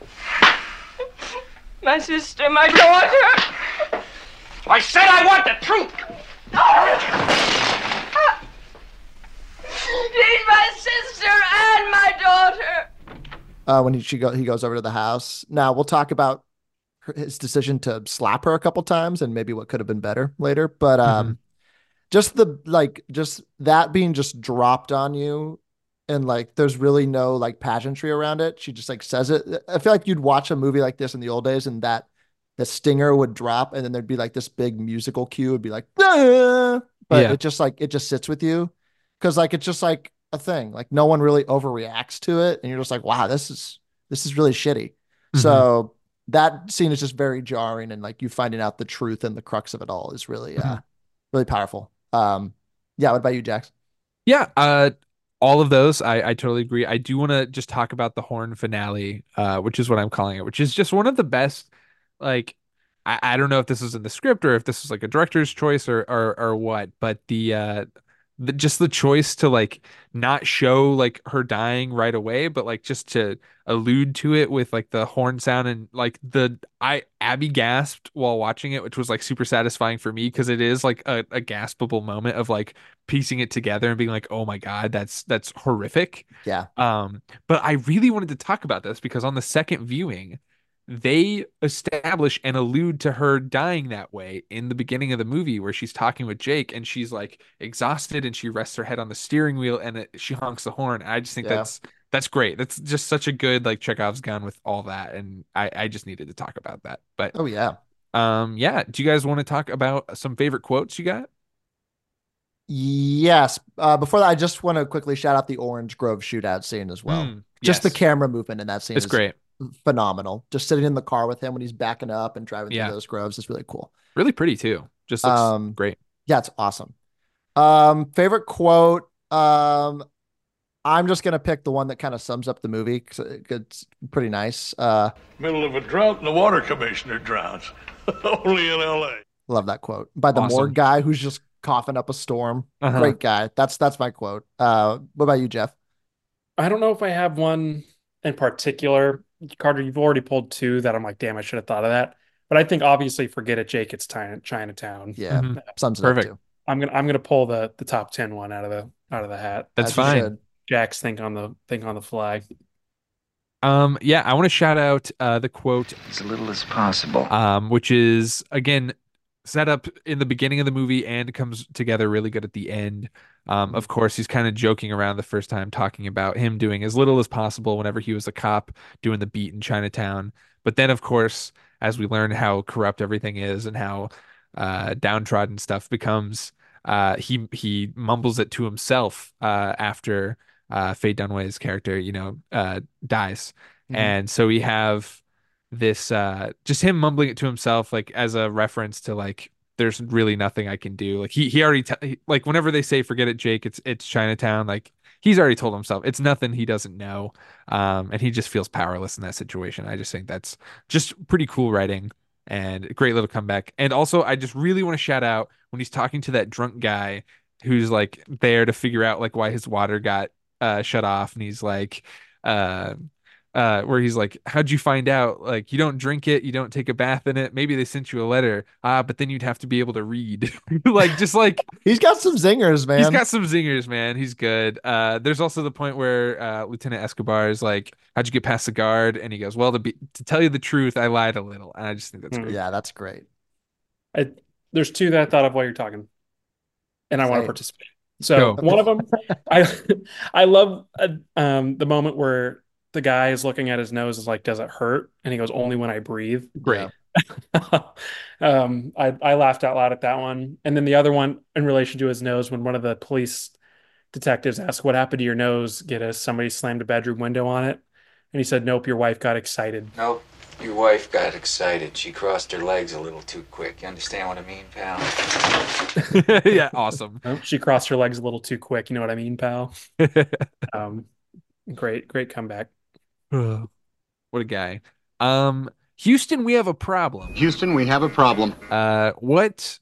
H: My sister, my daughter.
G: I said I want the truth.
H: She's my sister and my daughter.
B: Uh, when he she go he goes over to the house. Now we'll talk about her, his decision to slap her a couple times and maybe what could have been better later. But um, just the like just that being just dropped on you and like there's really no like pageantry around it. She just like says it. I feel like you'd watch a movie like this in the old days and that the stinger would drop and then there'd be like this big musical cue would be like "Ah!" but
A: Yeah.
B: it just like it just sits with you because like it's just like a thing. Like no one really overreacts to it and you're just like wow this is this is really shitty. So that scene is just very jarring and like you finding out the truth and the crux of it all is really uh
A: Mhm.
B: really powerful. Um yeah what about you jax?
A: Yeah, uh all of those I I totally agree. I do want to just talk about the horn finale, uh which is what I'm calling it, which is just one of the best like I, I don't know if this is in the script or if this is like a director's choice or or or what, but the uh the, just the choice to like not show like her dying right away, but like just to allude to it with like the horn sound and like the I Abby gasped while watching it, which was like super satisfying for me because it is like a, a gaspable moment of like piecing it together and being like, oh my God, that's that's horrific.
B: Yeah.
A: Um, but I really wanted to talk about this because on the second viewing, they establish and allude to her dying that way in the beginning of the movie where she's talking with Jake and she's like exhausted and she rests her head on the steering wheel and it, she honks the horn. I just think
B: Yeah.
A: that's that's great. That's just such a good like Chekhov's gun with all that and I I just needed to talk about that. But
B: Oh yeah.
A: um yeah, do you guys want to talk about some favorite quotes you got?
B: Yes. Uh, before that, I just want to quickly shout out the Orange Grove shootout scene as well.
A: Mm,
B: Just the camera movement in that scene
A: It's
B: is
A: great.
B: Phenomenal. Just sitting in the car with him when he's backing up and driving
A: Yeah.
B: through those groves is really cool.
A: Really pretty too. Just looks
B: Um,
A: great.
B: Yeah, it's awesome. Um, favorite quote. Um, I'm just gonna pick the one that kind of sums up the movie 'cause it- it's pretty nice. Uh,
I: Middle of a drought and the water commissioner drowns. Only in L.A.
B: love that quote by the
A: Awesome.
B: morgue guy who's just coughing up a storm.
A: Uh-huh.
B: Great guy. That's that's my quote. Uh, what about you, Jeff?
C: I don't know if I have one in particular. Carter, you've already pulled two that I'm like, damn, I should have thought of that. But I think obviously forget it, Jake. It's China, Chinatown.
B: Yeah,
A: Mhm.
B: sums
A: Perfect.
B: too.
C: I'm gonna I'm gonna pull the the top ten one out of the out of the hat.
A: That's
B: As
A: fine.
B: should.
C: Jack's think on the think on the fly.
A: Um, yeah, I want to shout out uh, the quote,
G: As little as possible.
A: um, which is again set up in the beginning of the movie and comes together really good at the end. Um, of course, he's kind of joking around the first time, talking about him doing as little as possible whenever he was a cop doing the beat in Chinatown. But then, of course, as we learn how corrupt everything is and how uh, downtrodden stuff becomes, uh, he he mumbles it to himself uh, after uh, Faye Dunaway's character, you know, uh, dies.
B: Mhm.
A: And so we have this uh just him mumbling it to himself like as a reference to like there's really nothing I can do. Like he he already t- like whenever they say forget it Jake it's it's Chinatown like he's already told himself it's nothing he doesn't know. Um and he just feels powerless in that situation. I just think that's just pretty cool writing and great little comeback. And also I just really want to shout out when he's talking to that drunk guy who's like there to figure out like why his water got uh shut off and he's like uh uh where he's like how'd you find out like you don't drink it you don't take a bath in it maybe they sent you a letter ah but then you'd have to be able to read like just like
B: He's got some zingers, man.
A: he's got some zingers man he's good uh there's also the point where uh lieutenant escobar is like how'd you get past the guard and he goes well to be to tell you the truth i lied a little and i just think that's
C: Hmm.
A: great
B: yeah, that's great.
C: I, there's two that I thought of while you're talking, and I want to participate. So
A: Go.
C: one of them, I I love uh, um, the moment where the guy is looking at his nose is like, "Does it hurt?" And he goes, "Only when I breathe."
A: great
C: um, I I laughed out loud at that one, and then the other one in relation to his nose when one of the police detectives asked, "What happened to your nose?" Get us somebody slammed a bedroom window on it, and he said, "Nope, your wife got excited."
G: Nope. Your wife got excited. She crossed her legs a little too quick. You understand what I mean, pal?
A: yeah awesome
C: Nope, she crossed her legs a little too quick. You know what I mean, pal? Um, great, great comeback.
A: What a guy um houston we have a problem
K: Houston, we have a problem.
A: Uh, what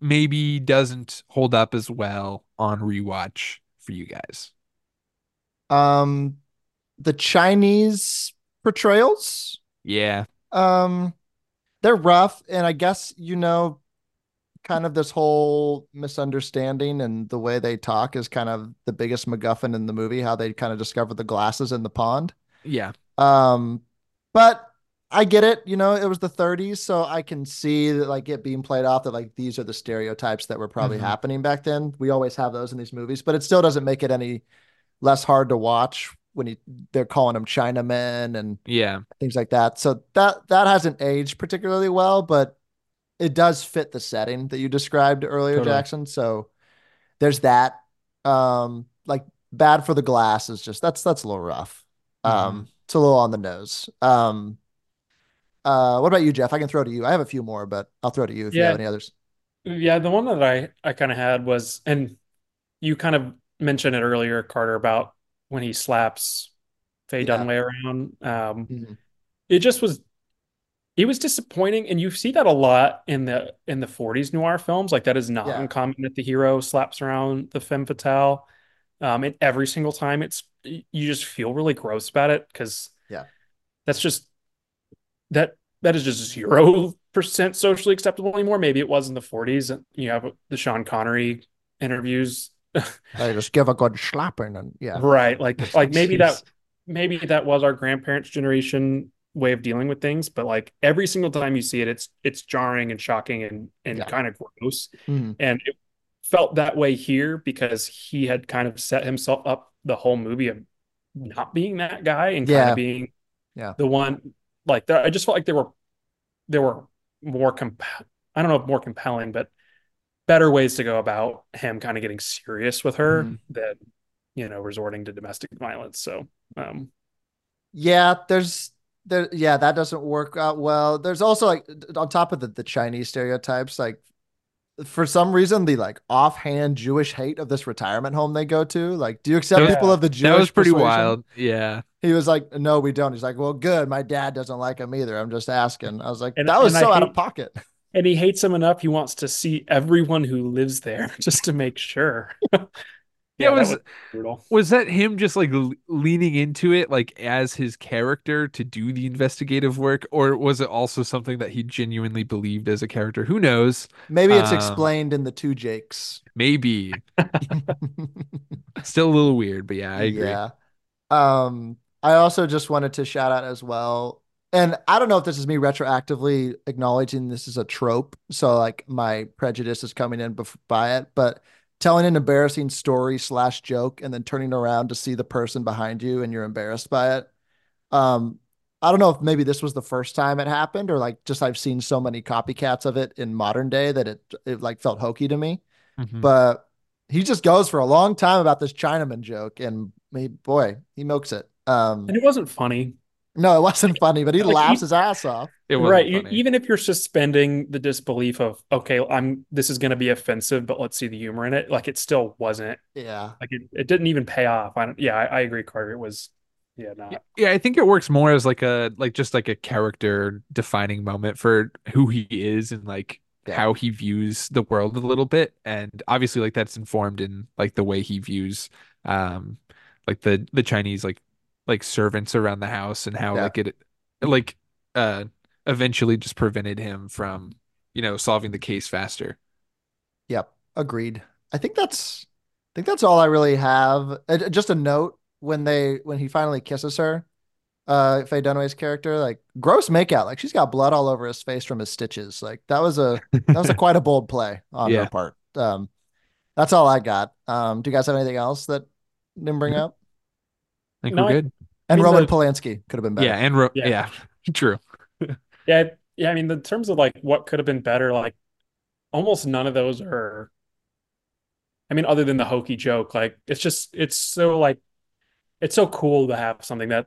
A: maybe doesn't hold up as well on rewatch for you guys?
B: Um, the Chinese portrayals,
A: Yeah,
B: um, they're rough, and I guess you know, kind of this whole misunderstanding and the way they talk is kind of the biggest MacGuffin in the movie. How they kind of discover the glasses in the pond.
A: Yeah,
B: Um, but I get it. You know, it was the 30s, so I can see that like it being played off that like these are the stereotypes that were probably
A: Mhm.
B: happening back then. We always have those in these movies, but it still doesn't make it any less hard to watch when you, they're calling them Chinamen and
A: yeah,
B: things like that. So that that hasn't aged particularly well, but it does fit the setting that you described earlier,
A: Totally.
B: Jackson. So there's that. Um, like bad for the glass is just that's that's a little rough. Um, it's a little on the nose. Um, uh, what about you, Jeff? I can throw to you. I have a few more, but I'll throw to you if you have any others.
C: Yeah, the one that I I kind of had was, and you kind of mentioned it earlier, Carter, about when he slaps Faye
B: Yeah.
C: Dunaway around. Um,
B: Mhm.
C: it just was it was disappointing, and you see that a lot in the in the 40s noir films. Like that is not
B: Yeah.
C: uncommon that the hero slaps around the femme fatale. Um, and every single time it's you just feel really gross about it because
B: Yeah.
C: that's just that that is just zero percent socially acceptable anymore. Maybe it was in the 40s. and You have the Sean Connery interviews,
B: They just give a good slapping and yeah.
C: right? Like like maybe that maybe that was our grandparents' generation way of dealing with things, but like every single time you see it, it's it's jarring and shocking and and
B: Yeah.
C: kind of gross.
B: Mhm.
C: And it felt that way here because he had kind of set himself up the whole movie of not being that guy and kind of being
B: Yeah.
C: the one like. I just felt like there were there were more comp I don't know if more compelling, but better ways to go about him kind of getting serious with her
B: Mhm.
C: than you know resorting to domestic violence. So um
B: Yeah, there's there yeah, that doesn't work out well. There's also like on top of the, the Chinese stereotypes, like for some reason the like offhand Jewish hate of this retirement home they go to. Like, do you accept
A: That was-
B: people of the Jewish
A: that was pretty
B: persuasion?
A: wild. Yeah.
B: He was like, No, we don't. He's like, Well, good. My dad doesn't like him either. I'm just asking. I was like,
C: And-
B: that was
C: and I
B: so out of pocket.
C: and he hates him enough he wants to see everyone who lives there just to make sure.
A: Yeah,
C: that
A: was-
C: brutal.
A: Was that him just like leaning into it like as his character to do the investigative work or was it also something that he genuinely believed as a character? Who knows?
B: Maybe it's
A: Um,
B: explained in the two Jakes.
A: Maybe. Still a little weird, but yeah, I agree.
B: Yeah. Um, I also just wanted to shout out as well. And I don't know if this is me retroactively acknowledging this is a trope. So like my prejudice is coming in bef- by it, but telling an embarrassing story slash joke and then turning around to see the person behind you and you're embarrassed by it. Um, I don't know if maybe this was the first time it happened or like just I've seen so many copycats of it in modern day that it it like felt hokey to me
A: Mhm.
B: but he just goes for a long time about this Chinaman joke, and he, boy, he milks it. Um,
C: And it wasn't funny.
B: No, it wasn't funny, but he
C: Like,
B: laughs his ass off.
A: It
C: right.
A: funny.
C: Even if you're suspending the disbelief of, okay, I'm this is gonna be offensive, but let's see the humor in it. Like it still wasn't
B: Yeah,
C: like it, it didn't even pay off. I don't yeah, I, I agree, Carter. It was yeah, not
A: Yeah, I think it works more as like a like just like a character defining moment for who he is and like
B: Yeah.
A: how he views the world a little bit. And obviously like that's informed in like the way he views um like the the Chinese like like servants around the house and how
B: Yeah.
A: like it like uh eventually just prevented him from, you know, solving the case faster.
B: yep, agreed. I think that's, I think that's all I really have. Uh, just a note when they when he finally kisses her, uh, Faye Dunaway's character, like gross makeout, like she's got blood all over his face from his stitches. Like that was a that was a quite a bold play on
A: Yeah.
B: her part. Um, that's all I got. Um, do you guys have anything else that didn't bring up?
A: I think
C: No,
A: we're
C: I-
A: good.
B: And
C: mean,
B: Roman
C: the-
B: Polanski could have been better.
A: Yeah, and ro-
C: Yeah.
A: yeah, true.
C: Yeah, yeah. I mean, in terms of like what could have been better, like almost none of those are. I mean, other than the hokey joke, like it's just it's so like it's so cool to have something that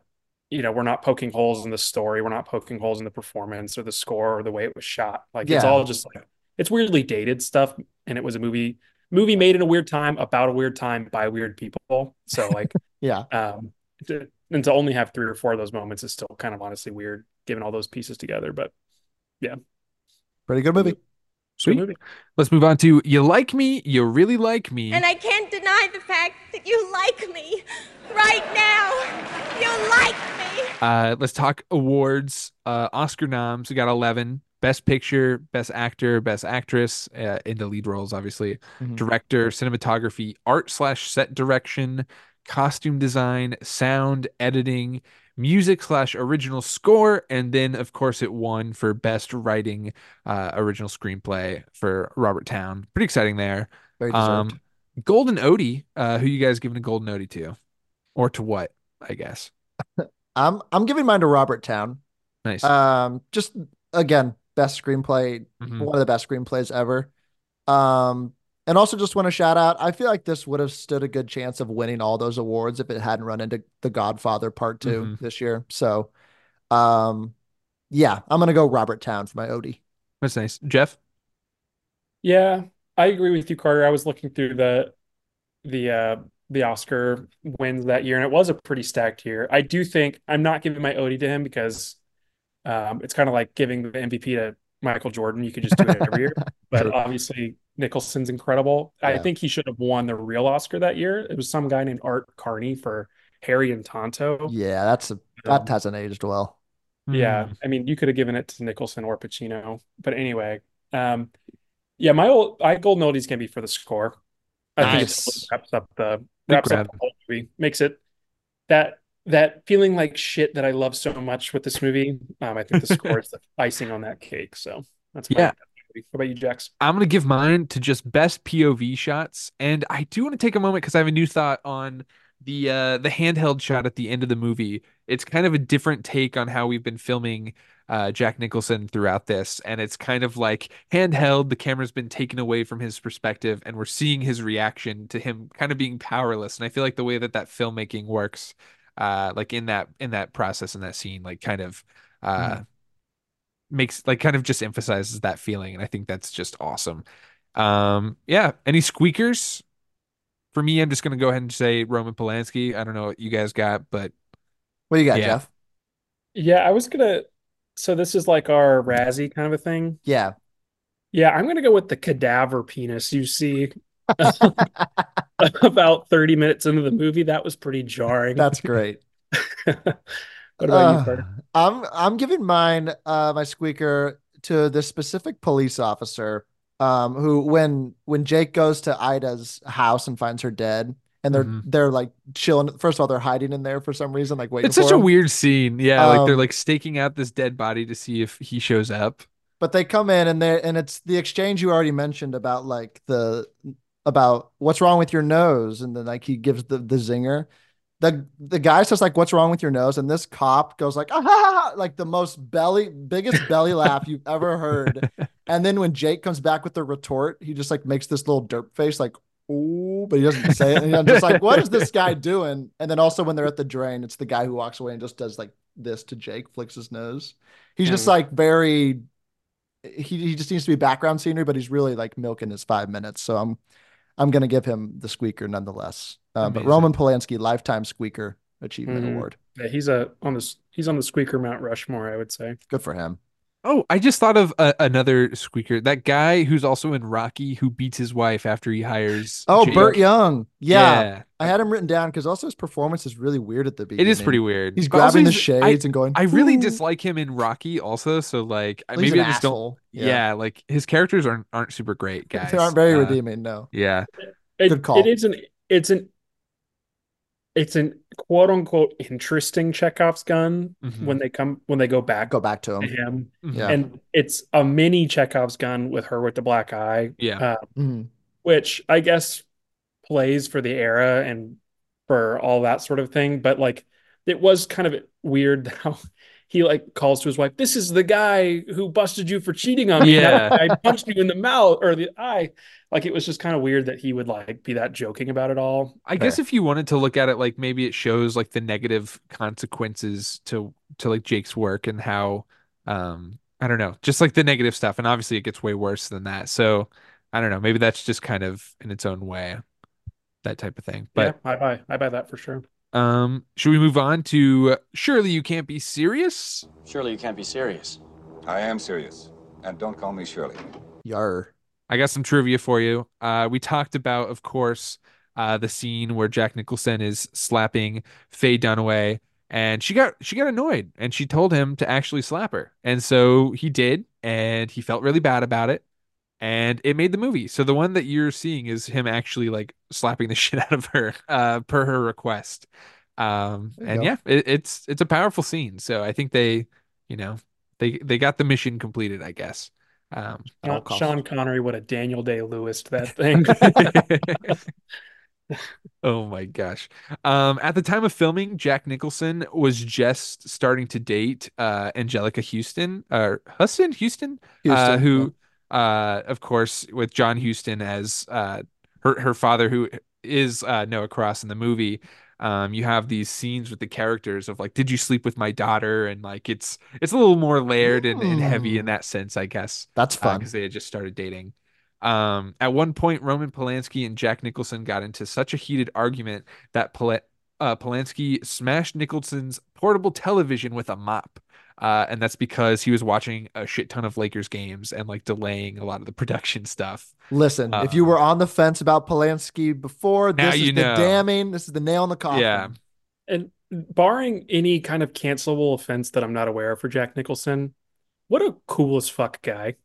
C: you know we're not poking holes in the story, we're not poking holes in the performance or the score or the way it was shot. Like it's all just like it's weirdly dated stuff, and it was a movie movie made in a weird time about a weird time by weird people. So like
B: Yeah.
C: um to, and to only have three or four of those moments is still kind of honestly weird given all those pieces together but yeah,
B: Pretty good movie.
C: good
A: Sweet.
C: movie
A: Let's move on to You Like Me, You Really Like Me.
H: And I can't deny the fact that you like me. Right now. You like me.
A: Uh, let's talk awards. Uh, Oscar noms. We got 11. Best Picture, Best Actor, Best Actress uh, in the lead roles, obviously.
B: Mhm.
A: Director, cinematography, art slash set direction, costume design, sound, editing, music slash original score, and then of course it won for Best Writing, uh, original screenplay for Robert Towne. Pretty exciting there.
B: Very deserved.
A: Um, Golden Odie. Uh, who you guys giving a Golden Odie to, or to what? I guess.
B: I'm I'm giving mine to Robert Towne.
A: Nice.
B: Um, just again, best screenplay,
A: Mhm.
B: one of the best screenplays ever. Um, and also just want to shout out. I feel like this would have stood a good chance of winning all those awards if it hadn't run into The Godfather Part 2
A: Mhm.
B: this year. So, um, yeah, I'm gonna go Robert Towne for my Odie.
A: That's nice. Jeff.
C: yeah i agree with you carter i was looking through the the uh the oscar wins that year and it was a pretty stacked year i do think i'm not giving my odie to him because Um, it's kind of like giving the MVP to Michael Jordan. You could just do it every year. But
B: True.
C: obviously, Nicholson's incredible. I think he should have won the real Oscar that year. It was some guy named Art Carney for Harry and Tonto.
B: Yeah, that's a that
C: Um,
B: hasn't aged well.
C: Yeah,
A: Hmm.
C: I mean, you could have given it to Nicholson or Pacino, but anyway, um, yeah, my old I golden oldies can be for the score. I think it
B: Nice.
C: wraps up the wraps up the whole movie, makes it that that feeling like shit that I love so much with this movie. Um, I think the score is the icing on that cake. So that's my
A: Yeah.
C: What about you, Jax?
A: I'm gonna give mine to just best POV shots, and I do want to take a moment because I have a new thought on the uh the handheld shot at the end of the movie. It's kind of a different take on how we've been filming uh Jack Nicholson throughout this, and it's kind of like handheld. The camera's been taken away from his perspective, and we're seeing his reaction to him kind of being powerless. And I feel like the way that that filmmaking works, uh, like in that in that process in that scene, like kind of uh makes like kind of just emphasizes that feeling and I think that's just awesome. Um yeah, any squeakers? For me, I'm just gonna go ahead and say Roman Polanski. I don't know what you guys got, but
B: What do you got,
A: Yeah.
B: Jeff?
C: Yeah, I was gonna. So this is like our Razzie kind of a thing.
B: Yeah.
C: Yeah, I'm gonna go with the cadaver penis you see about 30 minutes into the movie. That was pretty jarring.
B: That's great.
C: What about you,
B: Uh,
C: Carter?
B: I'm I'm giving mine uh my squeaker to this specific police officer um who when when Jake goes to Ida's house and finds her dead and they're
A: Mhm.
B: they're like chilling first of all they're hiding in there for some reason like waiting
A: it's
B: for
A: such a weird scene. Yeah, like they're
B: Um,
A: like staking out this dead body to see if he shows up.
B: but they come in and they and it's the exchange you already mentioned about like the about what's wrong with your nose and then like he gives the the zinger. The the guy says like what's wrong with your nose? And this cop goes like ah, ha, ha, ha," like the most belly biggest belly laugh you've ever heard. And then when Jake comes back with the retort he just like makes this little derp face like ooh but he doesn't say it. And I'm just like what is this guy doing? And then also when they're at the drain it's the guy who walks away and just does like this to Jake flicks his nose. He's just
C: Mm.
B: like very he, he just needs to be background scenery, but he's really like milking his five minutes. So I'm I'm gonna give him the squeaker nonetheless. Uh, but Roman Polanski lifetime squeaker achievement
C: Mhm.
B: award.
C: Yeah, he's a on this he's on the squeaker Mount Rushmore, I would say.
B: Good for him.
A: Oh, I just thought of a, another squeaker. That guy who's also in Rocky who beats his wife after he hires
B: Oh,
A: Jake.
B: Burt Young. Yeah,
A: Yeah.
B: I had him written down because also his performance is really weird at the beginning.
A: It is pretty weird.
B: He's
A: But also
B: grabbing the
A: he's-
B: shades
A: I,
B: and going.
A: I really
B: "Ooh."
A: dislike him in Rocky also, so like I-
B: Well,
A: maybe
B: an
A: I just don't
B: asshole.
A: yeah. like his characters aren't aren't super great, guys.
B: They aren't very
A: Uh,
B: redeeming. No.
A: Yeah.
C: It,
B: Good call.
C: it is an it's an it's an quote unquote interesting Chekhov's gun
A: Mhm.
C: when they come when they go back
B: Go back to
C: to
B: him.
C: him.
B: Yeah.
C: And it's a mini Chekhov's gun with her with the black eye.
A: Yeah.
C: Uh,
B: Mhm.
C: which I guess plays for the era and for all that sort of thing. But like, it was kind of weird how he like calls to his wife, "This is the guy who busted you for cheating on me.
A: Yeah.
C: I punched you in the mouth or the eye." Like, it was just kind of weird that he would like be that joking about it all.
A: I guess if you wanted to look at it like maybe it shows like the negative consequences to to like Jake's work and how um I don't know, just like the negative stuff and obviously it gets way worse than that. So I don't know, maybe that's just kind of in its own way that type of thing. But
C: yeah, I buy I buy that for sure.
A: Um should we move on to Surely You Can't Be Serious?
K: Surely you can't be serious.
L: I am serious. And don't call me Shirley.
B: Yar.
A: I got some trivia for you. Uh, we talked about, of course, uh, the scene where Jack Nicholson is slapping Faye Dunaway, and she got she got annoyed, and she told him to actually slap her, and so he did, and he felt really bad about it, and it made the movie. So the one that you're seeing is him actually like slapping the shit out of her, uh, per her request. Um, and
B: go.
A: yeah, it, it's it's a powerful scene. So I think they, you know, they they got the mission completed, I guess. Um,
C: Sean. Sean Connery would have Daniel Day Lewis that thing.
A: Oh my gosh. Um, at the time of filming, Jack Nicholson was just starting to date uh Anjelica Houston, or Huston Houston, uh,
B: Houston,
A: who uh of course with John Houston as uh her her father who is uh Noah Cross in the movie. Um, you have these scenes with the characters of like, did you sleep with my daughter? And like it's it's a little more layered and, and heavy in
B: Mm.
A: that sense, I guess
B: That's fun.
A: because they had just started dating. Um, at one point, Roman Polanski and Jack Nicholson got into such a heated argument that Pol- uh, Polanski smashed Nicholson's portable television with a mop. Uh, and that's because he was watching a shit ton of Lakers games and like delaying a lot of the production stuff.
B: Listen,
A: Uh,
B: if you were on the fence about Polanski before, this is
A: you
B: the
A: know.
B: damning. This is the nail in the coffin.
A: Yeah.
C: And barring any kind of cancelable offense that I'm not aware of for Jack Nicholson, what a cool as fuck guy.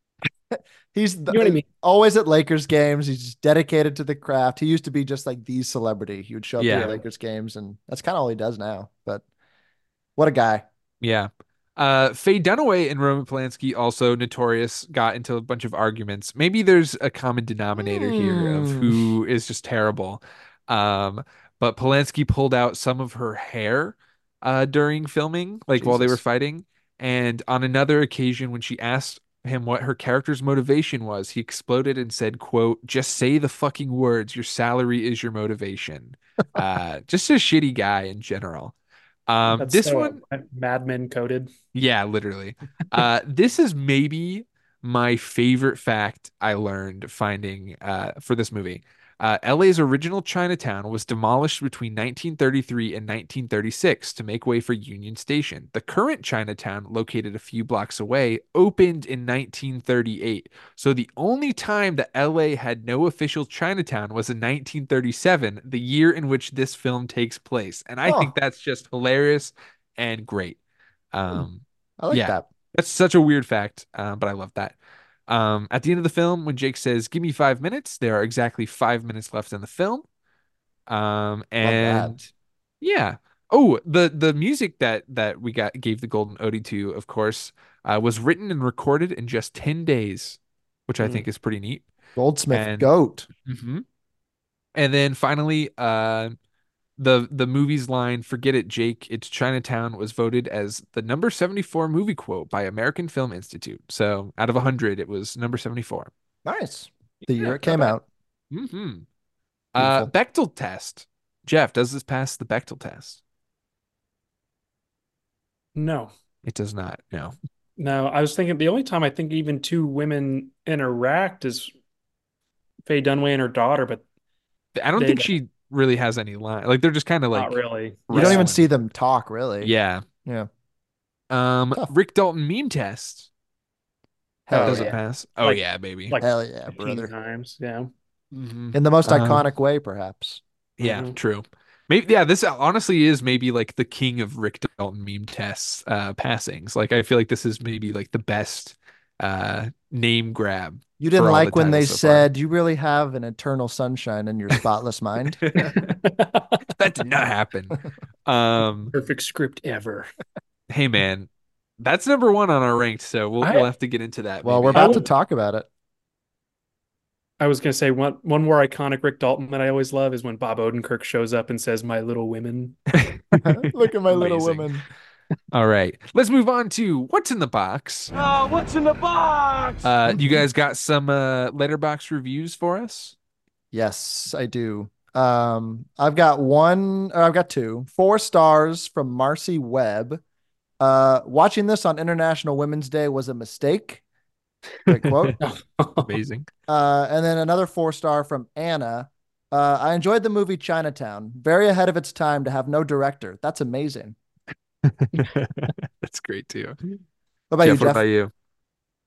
B: He's the,
C: You know what I mean?
B: always at Lakers games. He's just dedicated to the craft. He used to be just like the celebrity. He would show up
A: Yeah.
B: at Lakers games, and that's kind of all he does now. But what a guy!
A: Yeah. Uh, Faye Dunaway and Roman Polanski, also notorious, got into a bunch of arguments. Maybe there's a common denominator here of
B: Hmm.
A: who is just terrible. Um, but Polanski pulled out some of her hair uh, during filming, like while they were fighting. And on another occasion, when she asked him what her character's motivation was, he exploded and said, "quote Just say the fucking words. Your salary is your motivation." uh, just a shitty guy in general. Um,
C: That's
A: this
C: so
A: one.
C: Mad Men coded.
A: Yeah, literally. Uh, this is maybe my favorite fact I learned finding uh, for this movie. Uh, LA's original Chinatown was demolished between 1933 and 1936 to make way for Union Station. The current Chinatown, located a few blocks away, opened in 1938. So the only time that LA had no official Chinatown was in 1937, the year in which this film takes place. And I
B: Huh.
A: think that's just hilarious and great. Um,
B: I like
A: Yeah.
B: that.
A: that's such a weird fact, uh, but I love that. Um, at the end of the film, when Jake says, "Give me five minutes," there are exactly five minutes left in the film. Um, and yeah. Oh, the the music that that we got gave the Golden Ode to, of course, uh, was written and recorded in just ten days, which I
C: Hmm.
A: think is pretty neat.
B: Goldsmith
A: And-
B: goat.
A: Mm-hmm. And then finally, uh, the the movie's line "Forget it, Jake. It's Chinatown" was voted as the number seventy four movie quote by American Film Institute. So out of hundred, it was number seventy four.
B: Nice. The year
A: Yeah,
B: it came
A: not bad.
B: out.
A: Mm-hmm. Uh, Bechdel test. Jeff, does this pass the Bechdel test?
C: No.
A: It does not. No.
C: No, I was thinking the only time I think even two women interact is Faye Dunaway and her daughter, but
A: I don't
C: They
A: think
C: don't-
A: she really has any line. Like they're just kind of like
C: not really.
B: You don't even see them talk, really.
A: Yeah.
B: Yeah.
A: Um,
B: Tough.
A: Rick Dalton meme test.
B: Hell
A: does
B: yeah.
A: it pass? Oh
C: Like-
A: yeah, baby.
C: Like
B: Hell yeah,
C: 15
B: brother.
C: times. Yeah.
A: Mhm.
B: In the most
A: Um,
B: iconic way, perhaps.
A: Yeah,
C: Mhm.
A: true. Maybe yeah, this honestly is maybe like the king of Rick Dalton meme tests uh passings. Like I feel like this is maybe like the best uh name grab.
B: You didn't
A: for all the
B: like when they
A: titles so far.
B: said, "You really have an eternal sunshine in your spotless mind."
A: that did not happen. Um
C: Perfect script ever.
A: hey man, that's number one on our ranked, so we'll
C: I-
A: we'll have to get into that.
B: Well,
A: maybe.
B: we're about to talk about it.
C: I was gonna say one one more iconic Rick Dalton that I always love is when Bob Odenkirk shows up and says, "My little women."
B: Look at my little women.
A: All right, let's move on to what's in the box.
J: Oh, what's in the box?
A: Uh, you guys got some uh Letterboxd reviews for us?
B: Yes, I do. Um, I've got one, or I've got two, four stars from Marcy Webb. Uh, watching this on International Women's Day was a mistake. Great quote.
A: Amazing.
B: Uh, and then another four star from Anna. Uh, I enjoyed the movie Chinatown. Very ahead of its time to have no director. That's amazing.
A: That's great too.
B: What about
A: Jeff,
B: you,
A: what
B: Jeff?
A: about you?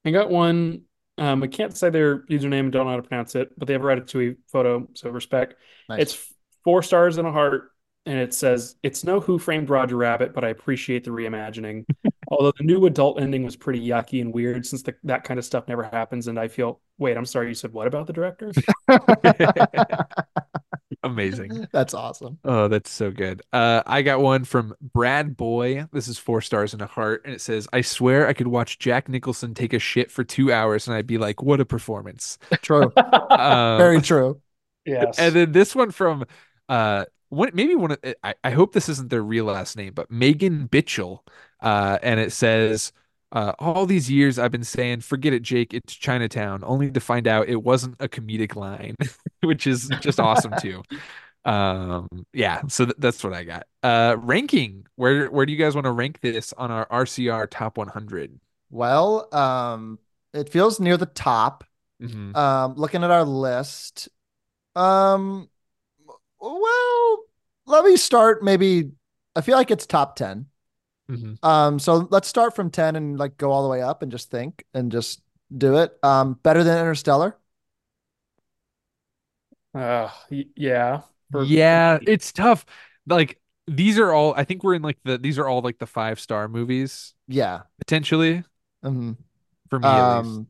C: I got one. Um, I can't say their username and don't know how to pronounce it, but they have a Ratatouille photo, so respect.
B: Nice.
C: It's four stars and a heart, and it says, "It's no Who Framed Roger Rabbit, but I appreciate the reimagining. Although the new adult ending was pretty yucky and weird, since the, that kind of stuff never happens, and I feel, wait, I'm sorry, you said what about the director?
A: Amazing.
B: That's awesome.
A: Oh, that's so good. Uh, I got one from Brad Boy. This is four stars and a heart, and it says, "I swear I could watch Jack Nicholson take a shit for two hours, and I'd be like, what a performance."
B: True.
A: Um,
B: Very true.
C: yes.
A: And then this one from uh one maybe one of I, I hope this isn't their real last name, but Megan Bitchell uh, and it says. Uh, all these years I've been saying, forget it, Jake, it's Chinatown, only to find out it wasn't a comedic line, which is just awesome too. Um, yeah, so th- that's what I got. Uh, ranking, where where do you guys want to rank this on our RCR top 100?
B: Well, um, it feels near the top.
A: Mm-hmm.
B: Um, looking at our list, um, well, let me start maybe. I feel like it's top 10.
A: Mm-hmm.
B: Um, so let's start from 10 and like go all the way up and just think and just do it. Um, better than Interstellar.
C: Uh, y- yeah.
A: Yeah, it's tough. Like these are all, I think we're in like the, these are all like the five star movies.
B: Yeah.
A: Potentially.
B: Mm-hmm.
A: For me,
B: um,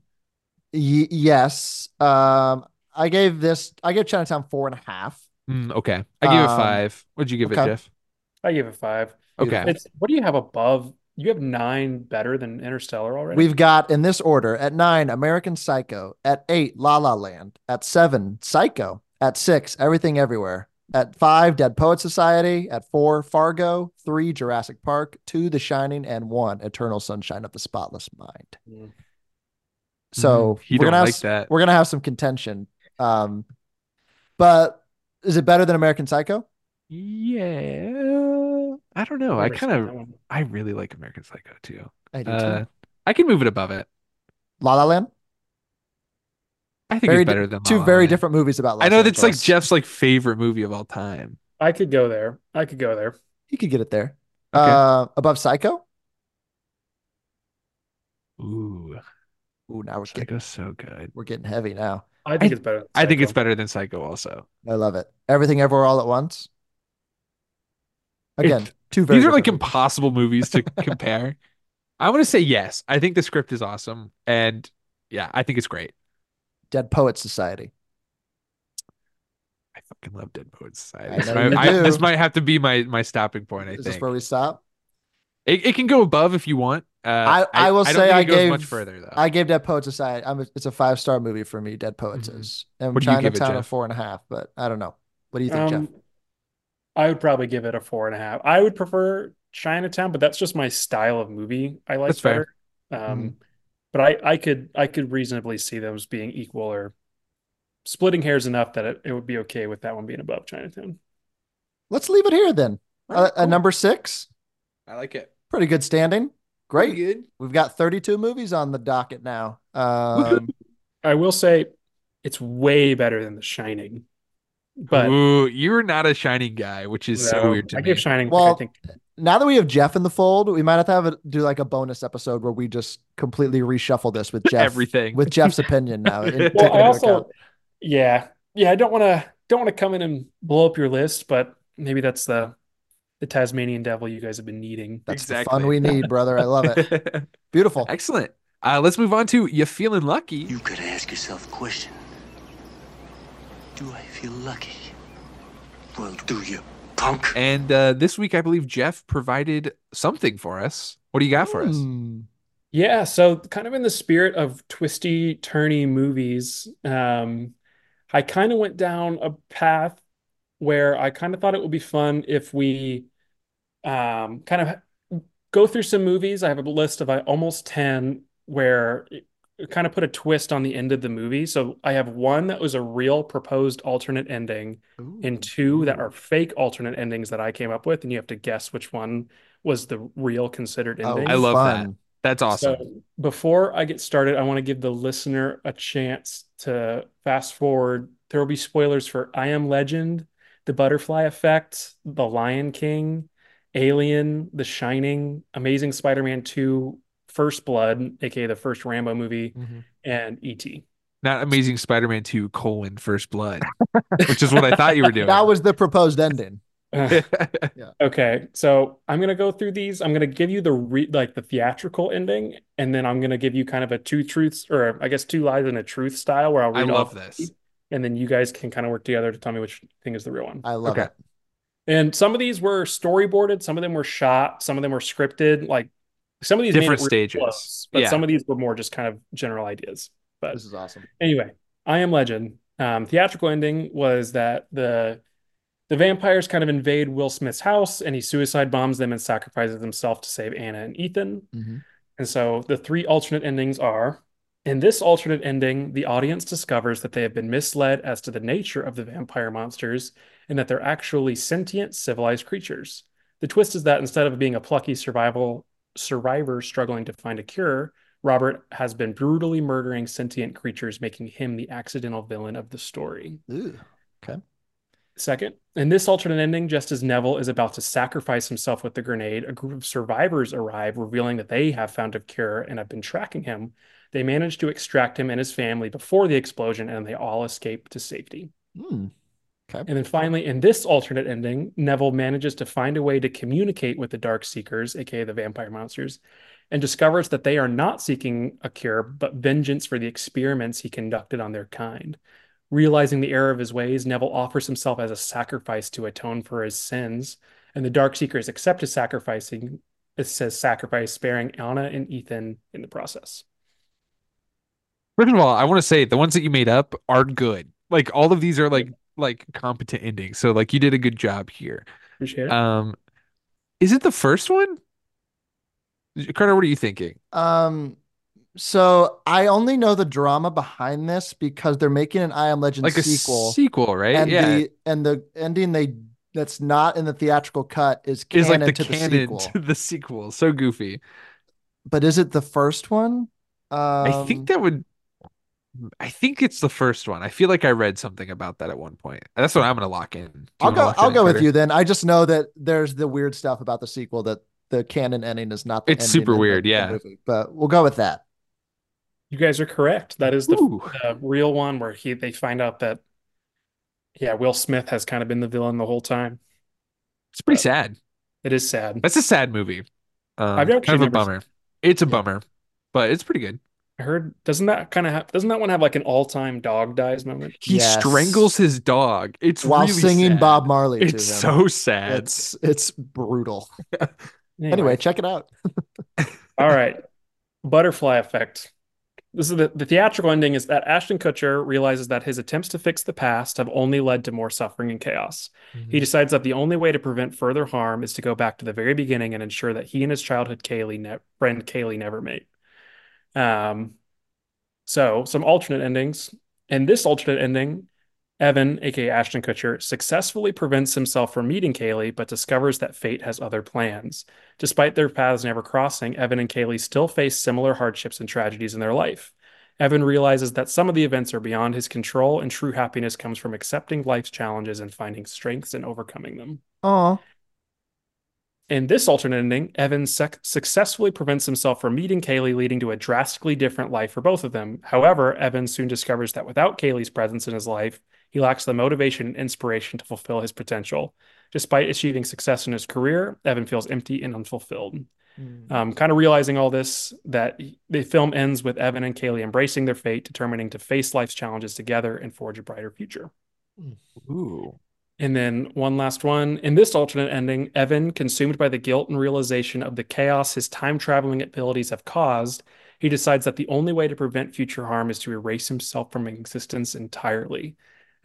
B: y- yes. Um, I gave this, I gave Chinatown four and a half.
A: Mm, okay. I gave
B: um, it
A: five. What'd you give
B: okay.
A: it, Jeff?
C: I gave it five.
A: Okay.
C: It's what do you have above? You have nine better than Interstellar already.
B: We've got in this order at nine, American Psycho. At eight, La La Land. At seven, Psycho. At six, Everything Everywhere. At five, Dead Poet Society. At four, Fargo. Three, Jurassic Park. Two, The Shining. And one, Eternal Sunshine of the Spotless Mind.
C: Mm.
B: So
A: Mhm. You
B: we're gonna have,
A: like
B: s-
A: that.
B: we're gonna have some contention. Um, but is it better than American Psycho?
A: Yeah. I don't know. I
C: Never
A: kind of. I really like American Psycho too.
B: I do
A: Uh,
B: too.
A: I can move it above it.
B: La La Land.
A: I think
B: Very
A: it's better than
B: two
A: La La
B: very
A: Land.
B: different movies about. Los
A: I know that's like Jeff's like favorite movie of all time.
C: I could go there. I could go there.
B: He could get it there.
A: Okay.
B: Uh, above Psycho.
A: Ooh,
B: Ooh, now we're getting
A: Psycho's so good.
B: we're getting heavy now.
C: I think
A: I-
C: it's better. Than
A: I think it's better than Psycho also.
B: I love it. Everything Everywhere All at Once. Again,
A: It-
B: two very
A: These are like
B: different movies.
A: impossible movies to compare. I want to say yes. I think the script is awesome, and yeah, I think it's great.
B: Dead Poet Society.
A: I fucking love Dead Poets Society.
B: I
A: This
B: know
A: might,
B: you
A: I-
B: do.
A: this might have to be my my stopping point. I
B: Is this
A: think
B: where we stop?
A: it, it can go above if you want. Uh,
B: I, I will
A: don't
B: say
A: think
B: I
A: it
B: gave
A: much further though.
B: I gave Dead Poets Society. I'm a, it's a five star movie for me. Dead Poets
A: Mhm.
B: is. And
A: What do you give it,
B: Chinatown a four and a half, but I don't know. What do you think, Jeff?
C: I would probably give it a four and a half. I would prefer Chinatown, but that's just my style of movie. I like
A: That's fair.
C: better. Um, but I, I could I could reasonably see them as being equal or splitting hairs enough that it, it would be okay with that one being above Chinatown.
B: Let's leave it here then.
A: Alright,
B: Uh, At number six,
A: I like it.
B: pretty good standing. Great.
A: good.
B: We've got 32 movies on the docket now. Um,
C: I will say it's way better than The Shining. But
A: Ooh, you're not a Shining guy, which is so weird to
C: I
A: me.
C: give Shining.
B: Well,
C: I think
B: now that we have Jeff in the fold, we might have to have it do like a bonus episode where we just completely reshuffle this with Jeff
A: Everything.
B: with Jeff's opinion now.
C: Well, I also,
B: account.
C: yeah, yeah. I don't want to don't want to come in and blow up your list, but maybe that's the the Tasmanian devil you guys have been needing.
B: That's the fun we need, brother. I love it. Beautiful.
A: Excellent. Uh, let's move on to you feeling lucky.
K: You gotta ask yourself a question. Do I feel lucky? Well, do you, punk?
A: And uh, this week, I believe Jeff provided something for us. What do you got for us?
B: Hmm.
C: Yeah, so kind of in the spirit of twisty, turny movies, um, I kind of went down a path where I kind of thought it would be fun if we um, kind of go through some movies. I have a list of uh, almost 10 where it, it kind of put a twist on the end of the movie. So I have one that was a real proposed alternate ending, and two that are fake alternate endings that I came up with, and you have to guess which one was the real considered
B: Oh,
C: ending.
A: I love that. That's awesome.
C: So before I get started, I want to give the listener a chance to fast forward. There will be spoilers for I Am Legend, The Butterfly Effect, The Lion King, Alien, The Shining, Amazing Spider-Man 2, First Blood, aka the first Rambo movie,
B: Mhm.
C: and E.T.
A: Not Amazing Spider-Man 2 colon First Blood, which is what I thought you were doing.
B: That was the proposed ending.
C: Okay, so I'm gonna go through these. I'm gonna give you the re like the theatrical ending, and then I'm gonna give you kind of a two truths, or I guess two lies and a truth style, where I'll
A: I
C: read
A: love
C: off
A: this.
C: and then you guys can kind of work together to tell me which thing is the real one.
B: I love
A: Okay.
B: it.
C: And some of these were storyboarded, some of them were shot, some of them were scripted. Like some of these
A: Different stages.
C: close, but
A: Yeah.
C: some of these were more just kind of general ideas. But
B: This is awesome.
C: Anyway, I Am Legend. Um, theatrical ending was that the the vampires kind of invade Will Smith's house and he suicide bombs them and sacrifices himself to save Anna and Ethan.
B: Mhm.
C: And so the three alternate endings are in this alternate ending, the audience discovers that they have been misled as to the nature of the vampire monsters and that they're actually sentient, civilized creatures. The twist is that instead of being a plucky survival survivor struggling to find a cure, Robert has been brutally murdering sentient creatures, making him the accidental villain of the story.
B: Ooh, okay.
C: Second, in this alternate ending, just as Neville is about to sacrifice himself with the grenade, a group of survivors arrive, revealing that they have found a cure and have been tracking him. They manage to extract him and his family before the explosion, and they all escape to safety.
B: Hmm. Okay.
C: And then finally, in this alternate ending, Neville manages to find a way to communicate with the Dark Seekers, aka the vampire monsters, and discovers that they are not seeking a cure, but vengeance for the experiments he conducted on their kind. Realizing the error of his ways, Neville offers himself as a sacrifice to atone for his sins, and the Dark Seekers accept his sacrificing. It says sacrifice, sparing Anna and Ethan in the process.
A: First of all, I want to say the ones that you made up are good. Like all of these are like like competent ending. So like you did a good job here.
C: Appreciate it.
A: Um, is it the first one? Carter, what are you thinking?
B: Um, so I only know the drama behind this because they're making an I Am Legend
A: Like a
B: sequel,
A: sequel, right?
B: and
A: yeah.
B: the and the ending they that's not in the theatrical cut is
A: is like the
B: to the
A: canon
B: sequel.
A: to the sequel. So goofy.
B: But is it the first one? Um,
A: I think that would. I think it's the first one. I feel like I read something about that at one point. That's what I'm gonna lock in.
B: I'll go. I'll
A: in,
B: go with you then. I just know that there's the weird stuff about the sequel that the canon ending is not the
A: It's super
B: in the-
A: weird,
B: the
A: yeah.
B: movie. But we'll go with that.
C: You guys are correct. That is the,
A: Ooh.
C: the real one where he they find out that yeah, Will Smith has kind of been the villain the whole time.
A: It's pretty sad.
C: It is sad.
A: That's a sad movie. Um,
C: I've actually
A: kind of a
C: never
A: bummer. It's a bummer, but it's pretty good.
C: I heard doesn't that kind of have doesn't that one have like an all-time dog dies moment?
A: He
B: Yes.
A: strangles his dog. It's
B: While
A: really
B: singing
A: sad.
B: Bob Marley
A: It's
B: him.
A: so sad.
B: It's it's brutal. Anyway, check it out.
C: All right. Butterfly effect. This is the, the theatrical ending is that Ashton Kutcher realizes that his attempts to fix the past have only led to more suffering and chaos. He mm-hmm. decides that the only way to prevent further harm is to go back to the very beginning and ensure that he and his childhood Kayleigh ne- friend Kayleigh never mate. Um, so some alternate endings. In this alternate ending, Evan, aka Ashton Kutcher, successfully prevents himself from meeting Kayleigh, but discovers that fate has other plans. Despite their paths never crossing, Evan and Kayleigh still face similar hardships and tragedies in their life. Evan realizes that some of the events are beyond his control, and true happiness comes from accepting life's challenges and finding strengths in overcoming them.
B: Oh,
C: In this alternate ending, Evan suc successfully prevents himself from meeting Kayleigh, leading to a drastically different life for both of them. However, Evan soon discovers that without Kayleigh's presence in his life, he lacks the motivation and inspiration to fulfill his potential. Despite achieving success in his career, Evan feels empty and unfulfilled. Um, kind of realizing all this, that the film ends with Evan and Kayleigh embracing their fate, determining to face life's challenges together and forge a brighter future.
A: Ooh.
C: And then one last one. In this alternate ending, Evan, consumed by the guilt and realization of the chaos his time traveling abilities have caused, he decides that the only way to prevent future harm is to erase himself from existence entirely.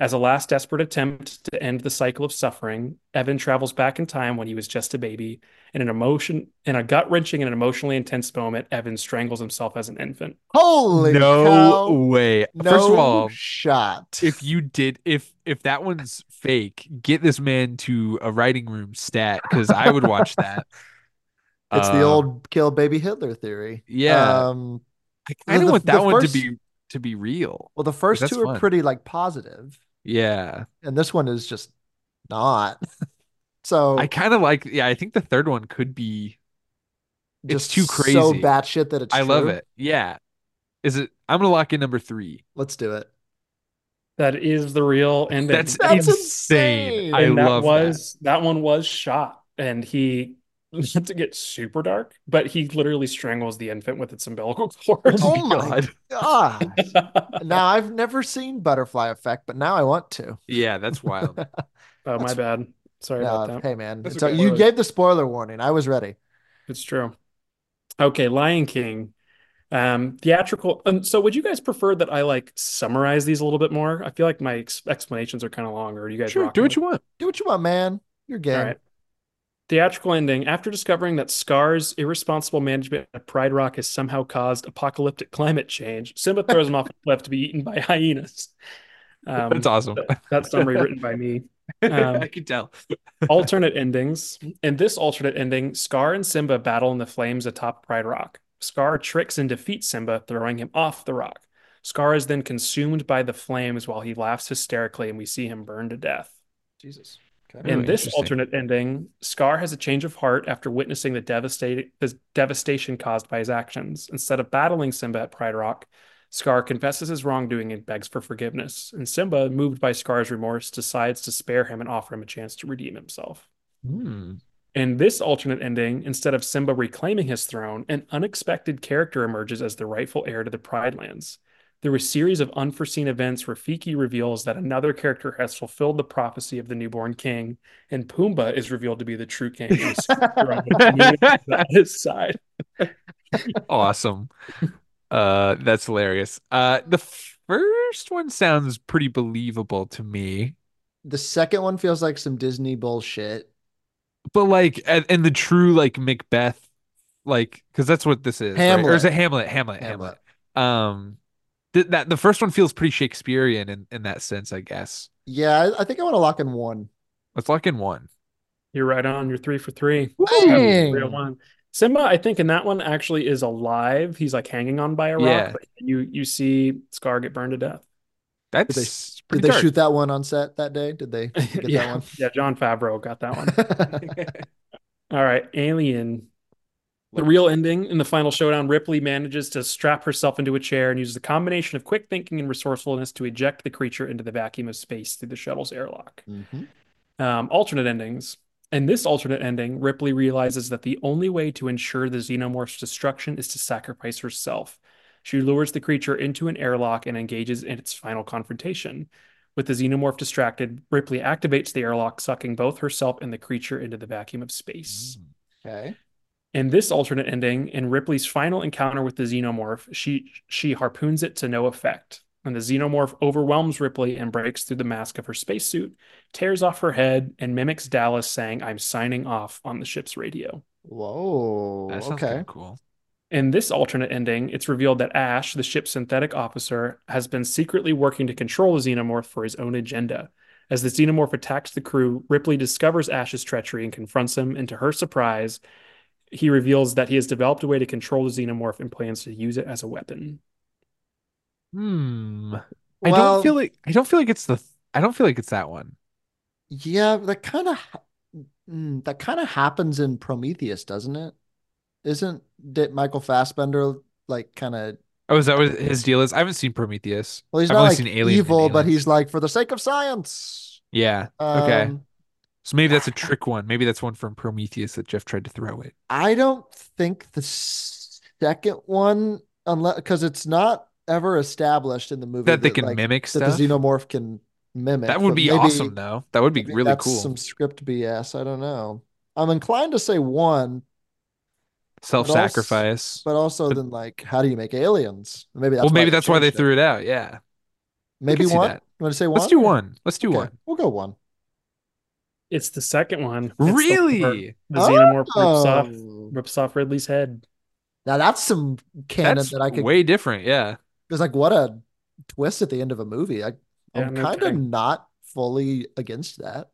C: As a last desperate attempt to end the cycle of suffering, Evan travels back in time when he was just a baby. In an emotion, in a gut wrenching and an emotionally intense moment, Evan strangles himself as an infant.
B: holy
A: no
B: cow.
A: way.
B: No
A: First of all,
B: shot.
A: if you did if if that one's fake, get this man to a writing room stat because I would watch that.
B: It's the
A: Uh,
B: old kill baby Hitler theory.
A: Yeah.
B: Um,
A: I kind
B: the-
A: of want that one
B: first-
A: to be to be real.
B: well, the first two are
A: fun.
B: pretty like positive,
A: Yeah.
B: and this one is just not. so
A: I kind of like yeah, I think the third one could be it's
B: just
A: too crazy.
B: so batshit that it's
A: I love it. Yeah. Is it I'm gonna lock in number three.
B: Let's do it.
C: That is the real ending.
A: That's,
B: That's
A: insane.
B: insane.
A: I
C: and that
A: love
C: was that. one was shot and he not to get super dark but he literally strangles the infant with its umbilical cord
B: Oh my
A: God.
B: god! now I've never seen Butterfly Effect, but now I want to.
A: Yeah, that's wild.
C: oh my bad sorry
B: No,
C: about that
B: hey man,
A: That's
B: so
A: okay.
B: you gave the spoiler warning. I was ready.
C: it's true okay lion king um theatrical um, so would you guys prefer that i like summarize these a little bit more i feel like my ex- explanations are kind of long or are you guys
A: Sure, do what
C: with-
A: you want.
B: Do what you want, man. You're game.
C: All right. Theatrical ending. After discovering that Scar's irresponsible management of Pride Rock has somehow caused apocalyptic climate change, Simba throws him off a cliff to be eaten by hyenas. Um,
A: That's awesome.
C: that- summary written by me. Um,
A: I can tell.
C: alternate endings. In this alternate ending, Scar and Simba battle in the flames atop Pride Rock. Scar tricks and defeats Simba, throwing him off the rock. Scar is then consumed by the flames while he laughs hysterically, and we see him burn to death.
B: Jesus. Okay.
C: In this alternate ending, Scar has a change of heart after witnessing the devastating the devastation caused by his actions. Instead of battling Simba at Pride Rock, Scar confesses his wrongdoing and begs for forgiveness. And Simba, moved by Scar's remorse, decides to spare him and offer him a chance to redeem himself.
A: Hmm.
C: In this alternate ending, instead of Simba reclaiming his throne, an unexpected character emerges as the rightful heir to the Pride Lands. Through a series of unforeseen events, Rafiki reveals that another character has fulfilled the prophecy of the newborn king, and Pumbaa is revealed to be the true king. and is throne with community at his side.
A: awesome. Uh, that's hilarious. Uh, the first one sounds pretty believable to me,
B: The second one feels like some Disney bullshit.
A: but like, and, and the true like Macbeth, like, because that's what this is, right? Or is it Hamlet? Hamlet, Hamlet. Um, th- that the first one feels pretty Shakespearean in in that sense, I guess.
B: Yeah, I, I think I want to lock in one.
A: Let's lock in one.
C: You're right on. You're three for three.
B: Dang.
C: Three one. Simba, I think in that one actually is alive. He's like hanging on by a rock.
A: Yeah.
C: but You you see Scar get burned to death.
A: That's
B: Did
A: pretty
B: they shoot that one on set that day? Did they get
C: yeah,
B: that one?
C: yeah. Jon Favreau got that one. All right, Alien. The real ending in the final showdown, Ripley manages to strap herself into a chair and uses a combination of quick thinking and resourcefulness to eject the creature into the vacuum of space through the shuttle's airlock.
B: Mhm.
C: Um, alternate endings. In this alternate ending, Ripley realizes that the only way to ensure the xenomorph's destruction is to sacrifice herself. She lures the creature into an airlock and engages in its final confrontation. With the xenomorph distracted, Ripley activates the airlock, sucking both herself and the creature into the vacuum of space.
B: Okay.
C: In this alternate ending, in Ripley's final encounter with the xenomorph, she she harpoons it to no effect. When the xenomorph overwhelms Ripley and breaks through the mask of her spacesuit, tears off her head, and mimics Dallas saying, I'm signing off on the ship's radio.
B: Whoa.
A: That sounds
B: okay.
A: cool.
C: In this alternate ending, it's revealed that Ash, the ship's synthetic officer, has been secretly working to control the xenomorph for his own agenda. As the xenomorph attacks the crew, Ripley discovers Ash's treachery and confronts him, and to her surprise, he reveals that he has developed a way to control the xenomorph and plans to use it as a weapon.
A: Hmm. I
B: Well-
A: don't feel like I don't feel like it's the I don't feel like it's that one.
B: Yeah, that kind of that kind of happens in Prometheus, doesn't it? Isn't did Michael Fassbender like kind of
A: Oh, is that what his deal is? I haven't seen Prometheus.
B: well, he's
A: I've
B: not
A: only
B: like
A: seen Alien
B: evil, but he's like for the sake of science.
A: Yeah. Okay. So maybe that's a trick one. Maybe that's one from Prometheus that Jeff tried to throw it.
B: I don't think the second one, unless because it's not ever established in the movie
A: That they can
B: like,
A: mimic
B: that the xenomorph can mimic.
A: That would
B: but
A: be
B: maybe-
A: awesome though. That would be really
B: that's
A: cool.
B: Some script BS. I don't know. I'm inclined to say one,
A: Self-sacrifice.
B: but also then like, how do you make aliens? Maybe that's
A: well, maybe that's why they
B: it.
A: threw it out. Yeah.
B: Maybe one. You want to say one?
A: Let's do one. Let's do
B: Okay,
A: one.
B: We'll go one.
C: It's the second one. It's
A: Really?
C: The xenomorph rips off
B: Oh.
C: rips off Ridley's head.
B: Now that's some canon
A: That's
B: that I could.
A: way different. Yeah.
B: It's like what a twist at the end of a movie. I,
C: Yeah,
B: I'm
C: no
B: kind of not fully against that,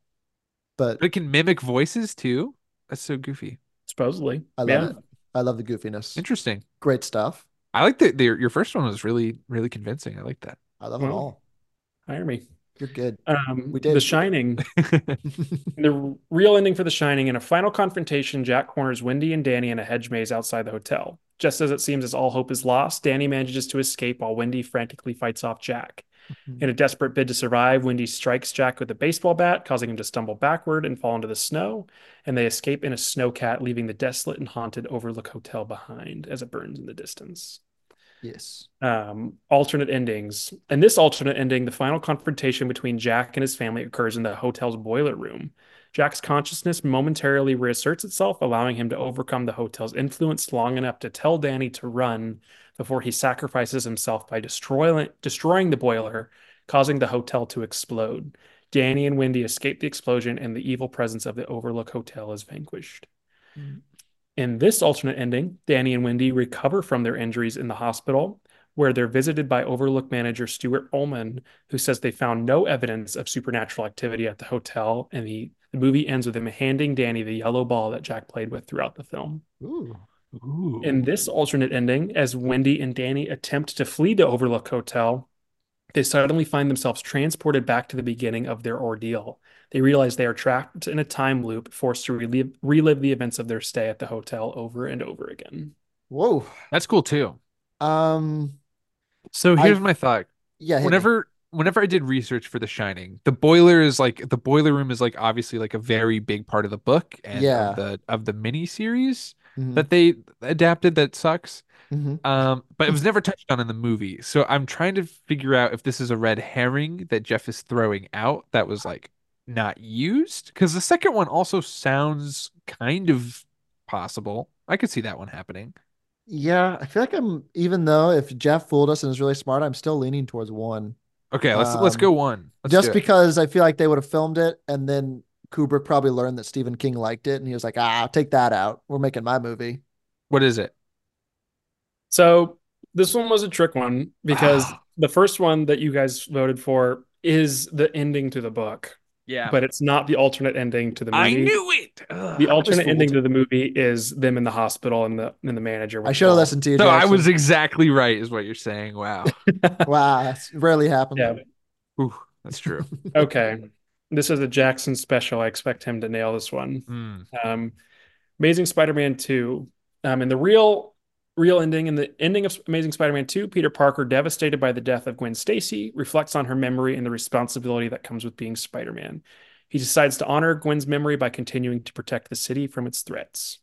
B: but
A: But it can mimic voices too. That's so goofy.
C: Supposedly.
B: I love
C: yeah.
B: it. I love the goofiness.
A: Interesting.
B: Great stuff.
A: I like that. Your first one was really, really convincing. I like that.
B: I love it all.
C: Hire me.
B: You're good.
C: Um,
B: We did.
C: The Shining. the real ending for The Shining. In a final confrontation, Jack corners Wendy and Danny in a hedge maze outside the hotel. Just as it seems as all hope is lost, Danny manages to escape while Wendy frantically fights off Jack. In a desperate bid to survive, Wendy strikes Jack with a baseball bat, causing him to stumble backward and fall into the snow, and they escape in a snowcat, leaving the desolate and haunted Overlook Hotel behind as it burns in the distance
B: Yes.
C: um, alternate endings. In this alternate ending, the final confrontation between Jack and his family occurs in the hotel's boiler room. Jack's consciousness momentarily reasserts itself, allowing him to overcome the hotel's influence long enough to tell Danny to run before he sacrifices himself by destroying destroying the boiler, causing the hotel to explode. Danny and Wendy escape the explosion, and the evil presence of the Overlook Hotel is vanquished. In this alternate ending, Danny and Wendy recover from their injuries in the hospital, where they're visited by Overlook manager Stuart Ullman, who says they found no evidence of supernatural activity at the hotel, and the, the movie ends with him handing Danny the yellow ball that Jack played with throughout the film.
B: Ooh.
A: Ooh.
C: In this alternate ending, as Wendy and Danny attempt to flee the Overlook Hotel, They suddenly find themselves transported back to the beginning of their ordeal. They realize they are trapped in a time loop, forced to relive, relive the events of their stay at the hotel over and over again.
B: Whoa.
A: That's cool too.
B: Um.
A: So
B: I-
A: here's my thought.
B: Yeah. hit me.
A: whenever whenever I did research for The Shining, the boiler is like the boiler room is like obviously like a very big part of the book and
B: Yeah.
A: of the of the mini series
B: Mhm.
A: that they adapted that sucks.
B: Mhm.
A: Um, but it was never touched on in the movie. So I'm trying to figure out if this is a red herring that Jeff is throwing out that was like not used. Because the second one also sounds kind of possible. I could see that one happening.
B: Yeah, I feel like I'm even though if Jeff fooled us and is really smart, I'm still leaning towards one.
A: Okay, let's let's
B: Um,
A: go one. Let's
B: just because I feel like they would have filmed it and then Kubrick probably learned that Stephen King liked it and he was like, ah, I'll take that out. We're making my movie.
A: What is it?
C: So this one was a trick one because
A: Ah.
C: the first one that you guys voted for is the ending to the book,
A: Yeah.
C: but it's not the alternate ending to the movie.
A: I knew it. Ugh.
C: The alternate ending to the movie is them in the hospital and the and the manager.
B: I
C: with
B: should have listened to you.
A: So I was exactly right, is what you're saying. Wow.
B: wow, that's rarely happened.
C: Yeah.
A: Ooh, that's true.
C: Okay. This is a Jackson special. I expect him to nail this one.
A: Mm.
C: Um, Amazing Spider-Man 2. Um, in the real real ending, in the ending of Amazing Spider-Man 2, Peter Parker, devastated by the death of Gwen Stacy, reflects on her memory and the responsibility that comes with being Spider-Man. He decides to honor Gwen's memory by continuing to protect the city from its threats.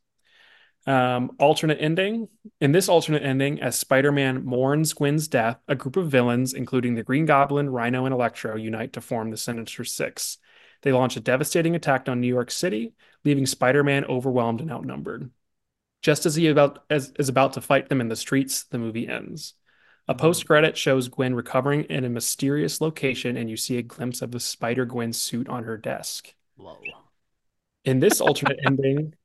C: Um, alternate ending. In this alternate ending, as Spider-Man mourns Gwen's death, a group of villains, including the Green Goblin, Rhino, and Electro, unite to form the Sinister Six. They launch a devastating attack on New York City, leaving Spider-Man overwhelmed and outnumbered. Just as he about as is about to fight them in the streets, the movie ends. A mm-hmm. post-credit shows Gwen recovering in a mysterious location, and you see a glimpse of the Spider-Gwen suit on her desk.
B: Whoa.
C: In this alternate ending,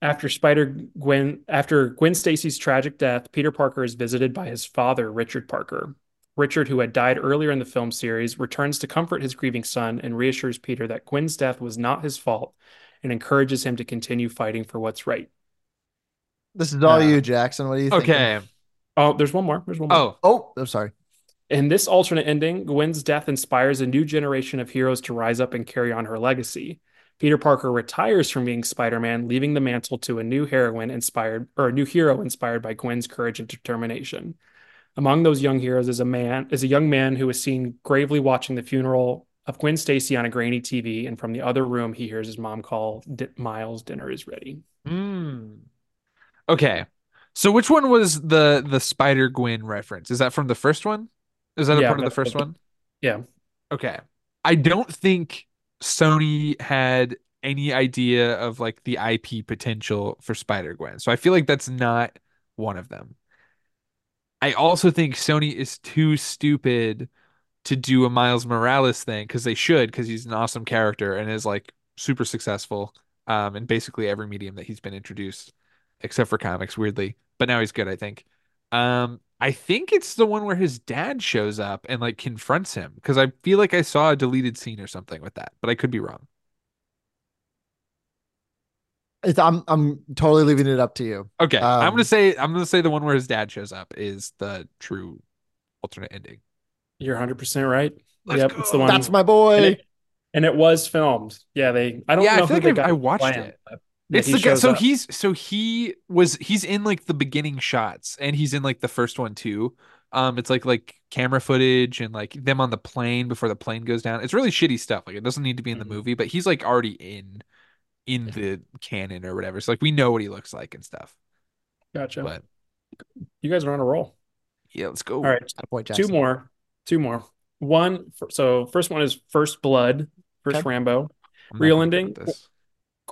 C: after Spider Gwen after Gwen Stacy's tragic death, Peter Parker is visited by his father, Richard Parker. Richard, who had died earlier in the film series, returns to comfort his grieving son and reassures Peter that Gwen's death was not his fault and encourages him to continue fighting for what's right.
B: This is all
C: Uh,
B: you, Jackson. What do you think?
A: Okay.
C: Oh, there's one more. There's one more.
A: Oh,
B: Oh, I'm sorry.
C: In this alternate ending, Gwen's death inspires a new generation of heroes to rise up and carry on her legacy. Peter Parker retires from being Spider-Man, leaving the mantle to a new heroine inspired or a new hero inspired by Gwen's courage and determination. Among those young heroes is a man is a young man who is seen gravely watching the funeral of Gwen Stacy on a grainy TV, and from the other room he hears his mom call, "D- "Miles, dinner is ready."
A: Mm. Okay. So which one was the the Spider Gwen reference? Is that from the first one? Is that a
C: Yeah,
A: part of the first one?
C: Yeah.
A: Okay. I don't think Sony had any idea of like the IP potential for Spider Gwen. So I feel like that's not one of them. I also think Sony is too stupid to do a Miles Morales thing because they should because he's an awesome character and is like super successful um in basically every medium that he's been introduced except for comics weirdly but now he's good I think um I think it's the one where his dad shows up and like confronts him because I feel like I saw a deleted scene or something with that but I could be wrong
B: It's, I'm I'm totally leaving it up to you.
A: okay I'm
B: Um,
A: gonna say I'm gonna say the one where his dad shows up is the true alternate ending
C: You're 100% right.
A: Let's
C: yep, it's the one.
B: That's my boy.
C: And it, and it was filmed. Yeah, they. I don't
A: Yeah, I
C: know
A: feel
C: who
A: like
C: they
A: I-
C: got
A: I watched
C: play
A: it.
C: but yeah,
A: It's the guy. So
C: up.
A: he's so he was he's in like the beginning shots, and he's in like the first one too. Um, it's like like camera footage and like them on the plane before the plane goes down. It's really shitty stuff. Like it doesn't need to be in the
C: Mhm.
A: movie, but he's like already in in the canon or whatever. So like we know what he looks like and stuff.
C: Gotcha.
A: But
C: you guys are on a roll.
A: yeah, let's go.
C: All right,
B: Boy,
C: two more. Two more. One. So first one is First Blood. First
B: Okay.
C: Rambo.
A: I'm
C: Real ending.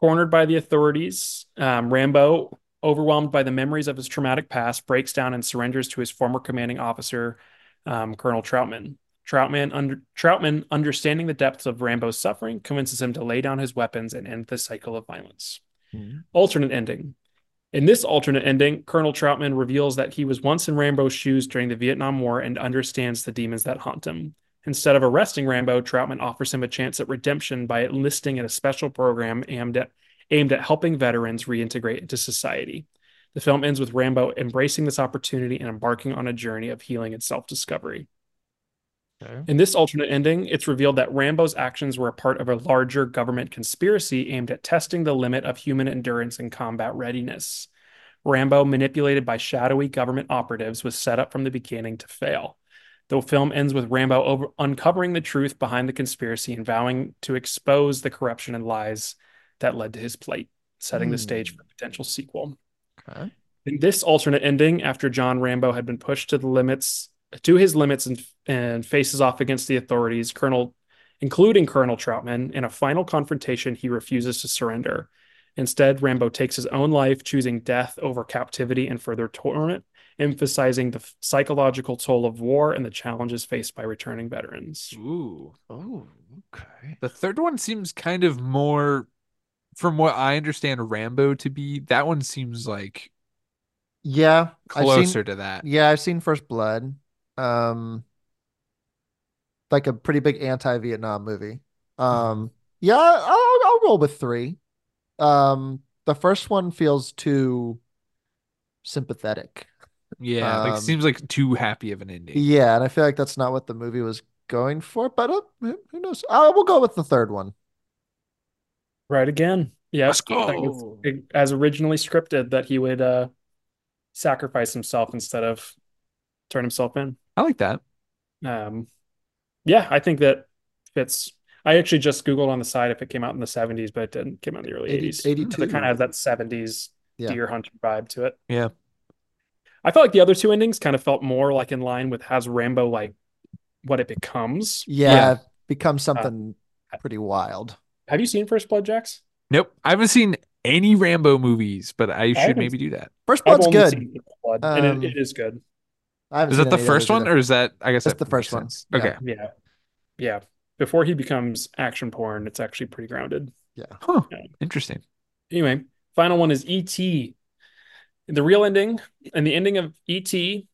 C: Cornered by the authorities, um, Rambo, overwhelmed by the memories of his traumatic past, breaks down and surrenders to his former commanding officer, um, Colonel Trautman. Trautman, under, Trautman, understanding the depths of Rambo's suffering, convinces him to lay down his weapons and end the cycle of violence.
B: Mhm.
C: Alternate ending. In this alternate ending, Colonel Trautman reveals that he was once in Rambo's shoes during the Vietnam War and understands the demons that haunt him. Instead of arresting Rambo, Trautman offers him a chance at redemption by enlisting in a special program aimed at aimed at helping veterans reintegrate into society. The film ends with Rambo embracing this opportunity and embarking on a journey of healing and self-discovery. In this alternate ending, it's revealed that Rambo's actions were a part of a larger government conspiracy aimed at testing the limit of human endurance and combat readiness. Rambo, manipulated by shadowy government operatives, was set up from the beginning to fail. The film ends with Rambo over- uncovering the truth behind the conspiracy and vowing to expose the corruption and lies that led to his plight, setting the stage hmm. for a potential sequel.
B: Okay.
C: In this alternate ending, after John Rambo had been pushed to the limits, to his limits, and, and faces off against the authorities, Colonel, including Colonel Trautman, in a final confrontation, he refuses to surrender. Instead, Rambo takes his own life, choosing death over captivity and further torment, emphasizing the psychological toll of war and the challenges faced by returning veterans.
A: Ooh.
B: Oh, okay.
A: The third one seems kind of more, from what I understand Rambo to be, that one seems like
B: Yeah, I've
A: closer
B: seen,
A: to that.
B: Yeah, I've seen First Blood. Um, like a pretty big anti-Vietnam movie. Um, yeah, I'll, I'll roll with three. Um, the first one feels too sympathetic.
A: Yeah, like
B: Um,
A: seems like too happy of an ending.
B: Yeah, and I feel like that's not what the movie was going for, but uh, who who knows? I will go with the third one.
C: Right again. Yeah.
A: Let's go.
C: As originally scripted, that he would uh, sacrifice himself instead of turn himself in.
A: I like that.
C: Um, yeah, I think that fits. I actually just Googled on the side if it came out in the 70s, but it didn't. It came out in the early
B: 80
C: 80s.
B: 82.
C: It kind of has that 70s
B: Yeah.
C: deer hunter vibe to it.
A: Yeah.
C: I felt like the other two endings kind of felt more like in line with has Rambo like what it becomes.
B: Yeah, becomes something pretty wild.
C: Have you seen First Blood, Jax?
A: Nope. I haven't seen any Rambo movies, but I should
C: haven't-
A: maybe do that.
B: First
C: I've
B: Blood's good.
C: seen First Blood, and
B: Um,
C: it, it is good.
A: Is that the first one,
B: either.
A: or is that? I guess
B: That's
A: that
B: the first one. Yeah.
A: Okay.
C: Yeah, yeah. Before he becomes action porn, it's actually pretty grounded.
B: Yeah.
A: Huh.
C: Yeah.
A: Interesting.
C: Anyway, final one is E.T. The real ending and the ending of E.T.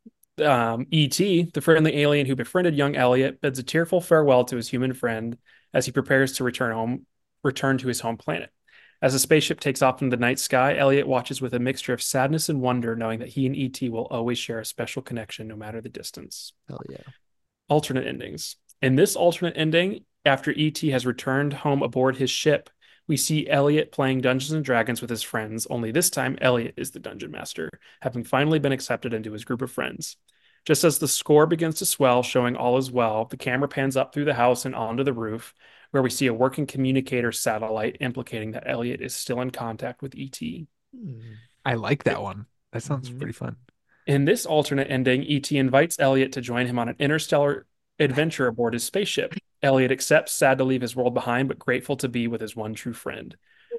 C: Um, E.T., the friendly alien who befriended young Elliott, bids a tearful farewell to his human friend as he prepares to return home, return to his home planet. As the spaceship takes off into the night sky, Elliott watches with a mixture of sadness and wonder, knowing that he and E.T. will always share a special connection no matter the distance.
B: Hell yeah.
C: Alternate endings. In this alternate ending, after E.T. has returned home aboard his ship, we see Elliott playing Dungeons and Dragons with his friends, only this time Elliott is the dungeon master, having finally been accepted into his group of friends. Just as the score begins to swell, showing all is well, the camera pans up through the house and onto the roof, where we see a working communicator satellite implicating that Elliott is still in contact with ET.
A: I like that one. That sounds
B: Mhm.
A: pretty fun.
C: In this alternate ending, ET invites Elliott to join him on an interstellar adventure aboard his spaceship. Elliott accepts, sad to leave his world behind, but grateful to be with his one true friend.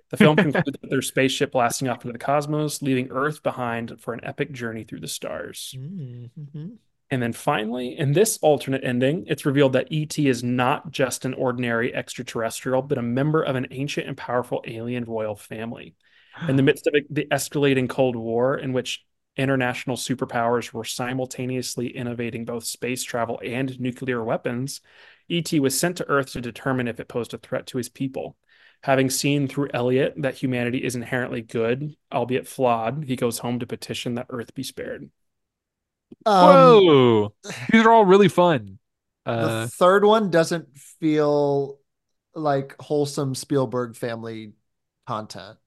C: The film concludes with their spaceship blasting off into the cosmos, leaving Earth behind for an epic journey through the stars.
B: Mhm.
C: And then finally, in this alternate ending, it's revealed that ET is not just an ordinary extraterrestrial, but a member of an ancient and powerful alien royal family. In the midst of the escalating Cold War, in which international superpowers were simultaneously innovating both space travel and nuclear weapons, ET was sent to Earth to determine if it posed a threat to his people. Having seen through Elliott that humanity is inherently good, albeit flawed, he goes home to petition that Earth be spared.
B: Um,
A: Whoa. These are all really fun.
B: the
A: Uh,
B: third one doesn't feel like wholesome Spielberg family content.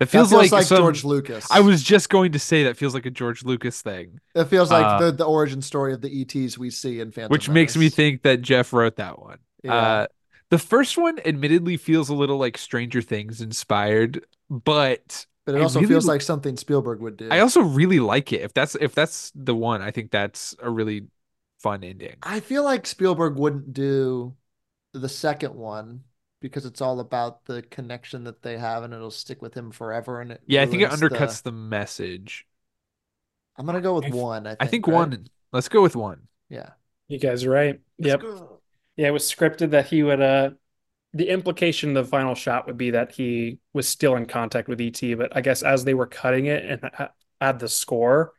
A: It
B: That
A: feels, like, some-
B: George Lucas.
A: I was just going to say that feels like a George Lucas thing,
B: It feels like
A: uh,
B: the, the origin story of the ETs we see in Phantom
A: which makes me think that Jeff wrote that one.
B: Yeah.
A: Uh, the first one admittedly feels a little like Stranger Things inspired, but
B: but it also
A: really
B: feels like something Spielberg would do.
A: I also really like it. If that's if that's the one, I think that's a really fun ending.
B: I feel like Spielberg wouldn't do the second one because it's all about the connection that they have and it'll stick with him forever. And it
A: Yeah, I think it undercuts
B: the-
A: the, message.
B: I'm gonna go with
C: I f-
B: one. I think,
A: I think
B: right?
A: one. Let's go with one.
B: Yeah.
C: You guys are right. Yep. Yeah, it was scripted that he would uh the implication of the final shot would be that he was still in contact with ET, but I guess as they were cutting it and add the score,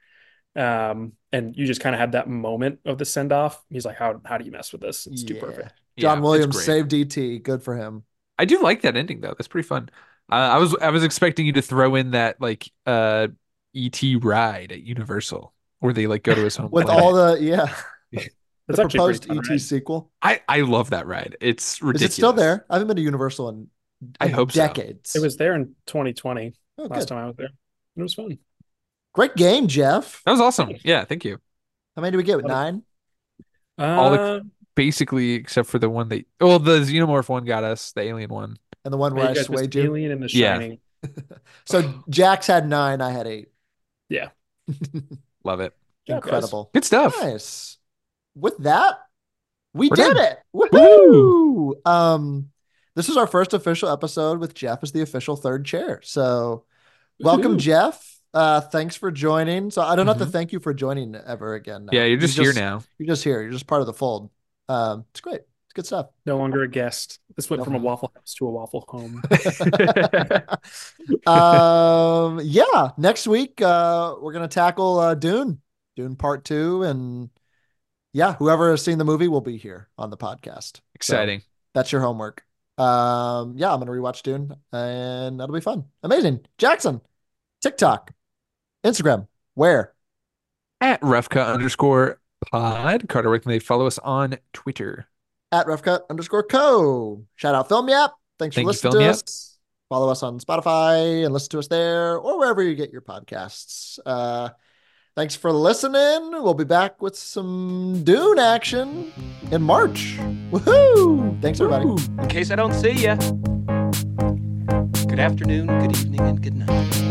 C: um, and you just kind of had that moment of the send off, he's like, How how do you mess with this? It's too perfect.
A: Yeah,
B: John
A: it's
B: Williams
A: great.
B: saved ET. Good for him.
A: I do like that ending though. That's pretty fun. Uh, I was I was expecting you to throw in that like uh ET ride at Universal where they like go to his home
B: With
A: planet.
B: all the yeah.
C: It's
B: the
C: actually
B: proposed ET
C: ride.
B: sequel.
A: I I love that ride. It's
B: Is
A: ridiculous.
B: it still there? I haven't been to Universal in,
A: I
B: in
A: hope so.
B: decades.
C: It was there in 2020.
B: Oh,
C: last
B: good.
C: time I was there. It was fun.
B: Great game, Jeff.
A: That was awesome. Yeah, thank you.
B: How many do we get? Nine.
A: All the-
C: Uh,
A: Basically, except for the one that well, the xenomorph one got us, the alien one.
B: And the one where
C: you
B: I
C: guys
B: swayed
C: missed
B: you.
C: Alien and The Shining. Yeah.
B: So Jax had nine. I had eight.
C: Yeah.
A: Love it.
C: Yeah, guys.
B: Incredible.
A: Good stuff.
B: Nice. With that, we
A: We're
B: did
A: done.
B: it. Woohoo! Um, this is our first official episode with Jeff as the official third chair. So, welcome,
C: Woohoo.
B: Jeff. Uh, thanks for joining. So I don't have to
A: Mhm.
B: thank you for joining ever again. now.
A: Yeah, you're
B: You
A: just, here now.
B: You're just here. You're just part of the fold. Um, it's great. It's good stuff.
C: No longer a guest. This went
B: No.
C: from a Waffle House to a Waffle Home.
B: um, yeah. Next week, uh, we're gonna tackle uh, Dune, Dune Part Two, and yeah, whoever has seen the movie will be here on the podcast. So
A: Exciting.
B: that's your homework. Um, yeah, I'm gonna rewatch Dune, and that'll be fun. Amazing, Jackson. TikTok, Instagram, where?
A: At roughcut underscore pod. Carter, where can they follow us on Twitter?
B: At roughcut underscore co. Shout out Film Yap. Thanks for
A: Thank you,
B: listening
A: Film
B: to
A: Yap.
B: us. Follow us on Spotify and listen to us there or wherever you get your podcasts. Uh, thanks for listening. We'll be back with some Dune action in March. Woohoo! Thanks, everybody.
K: In case I don't see you, Good afternoon, good evening, and good night.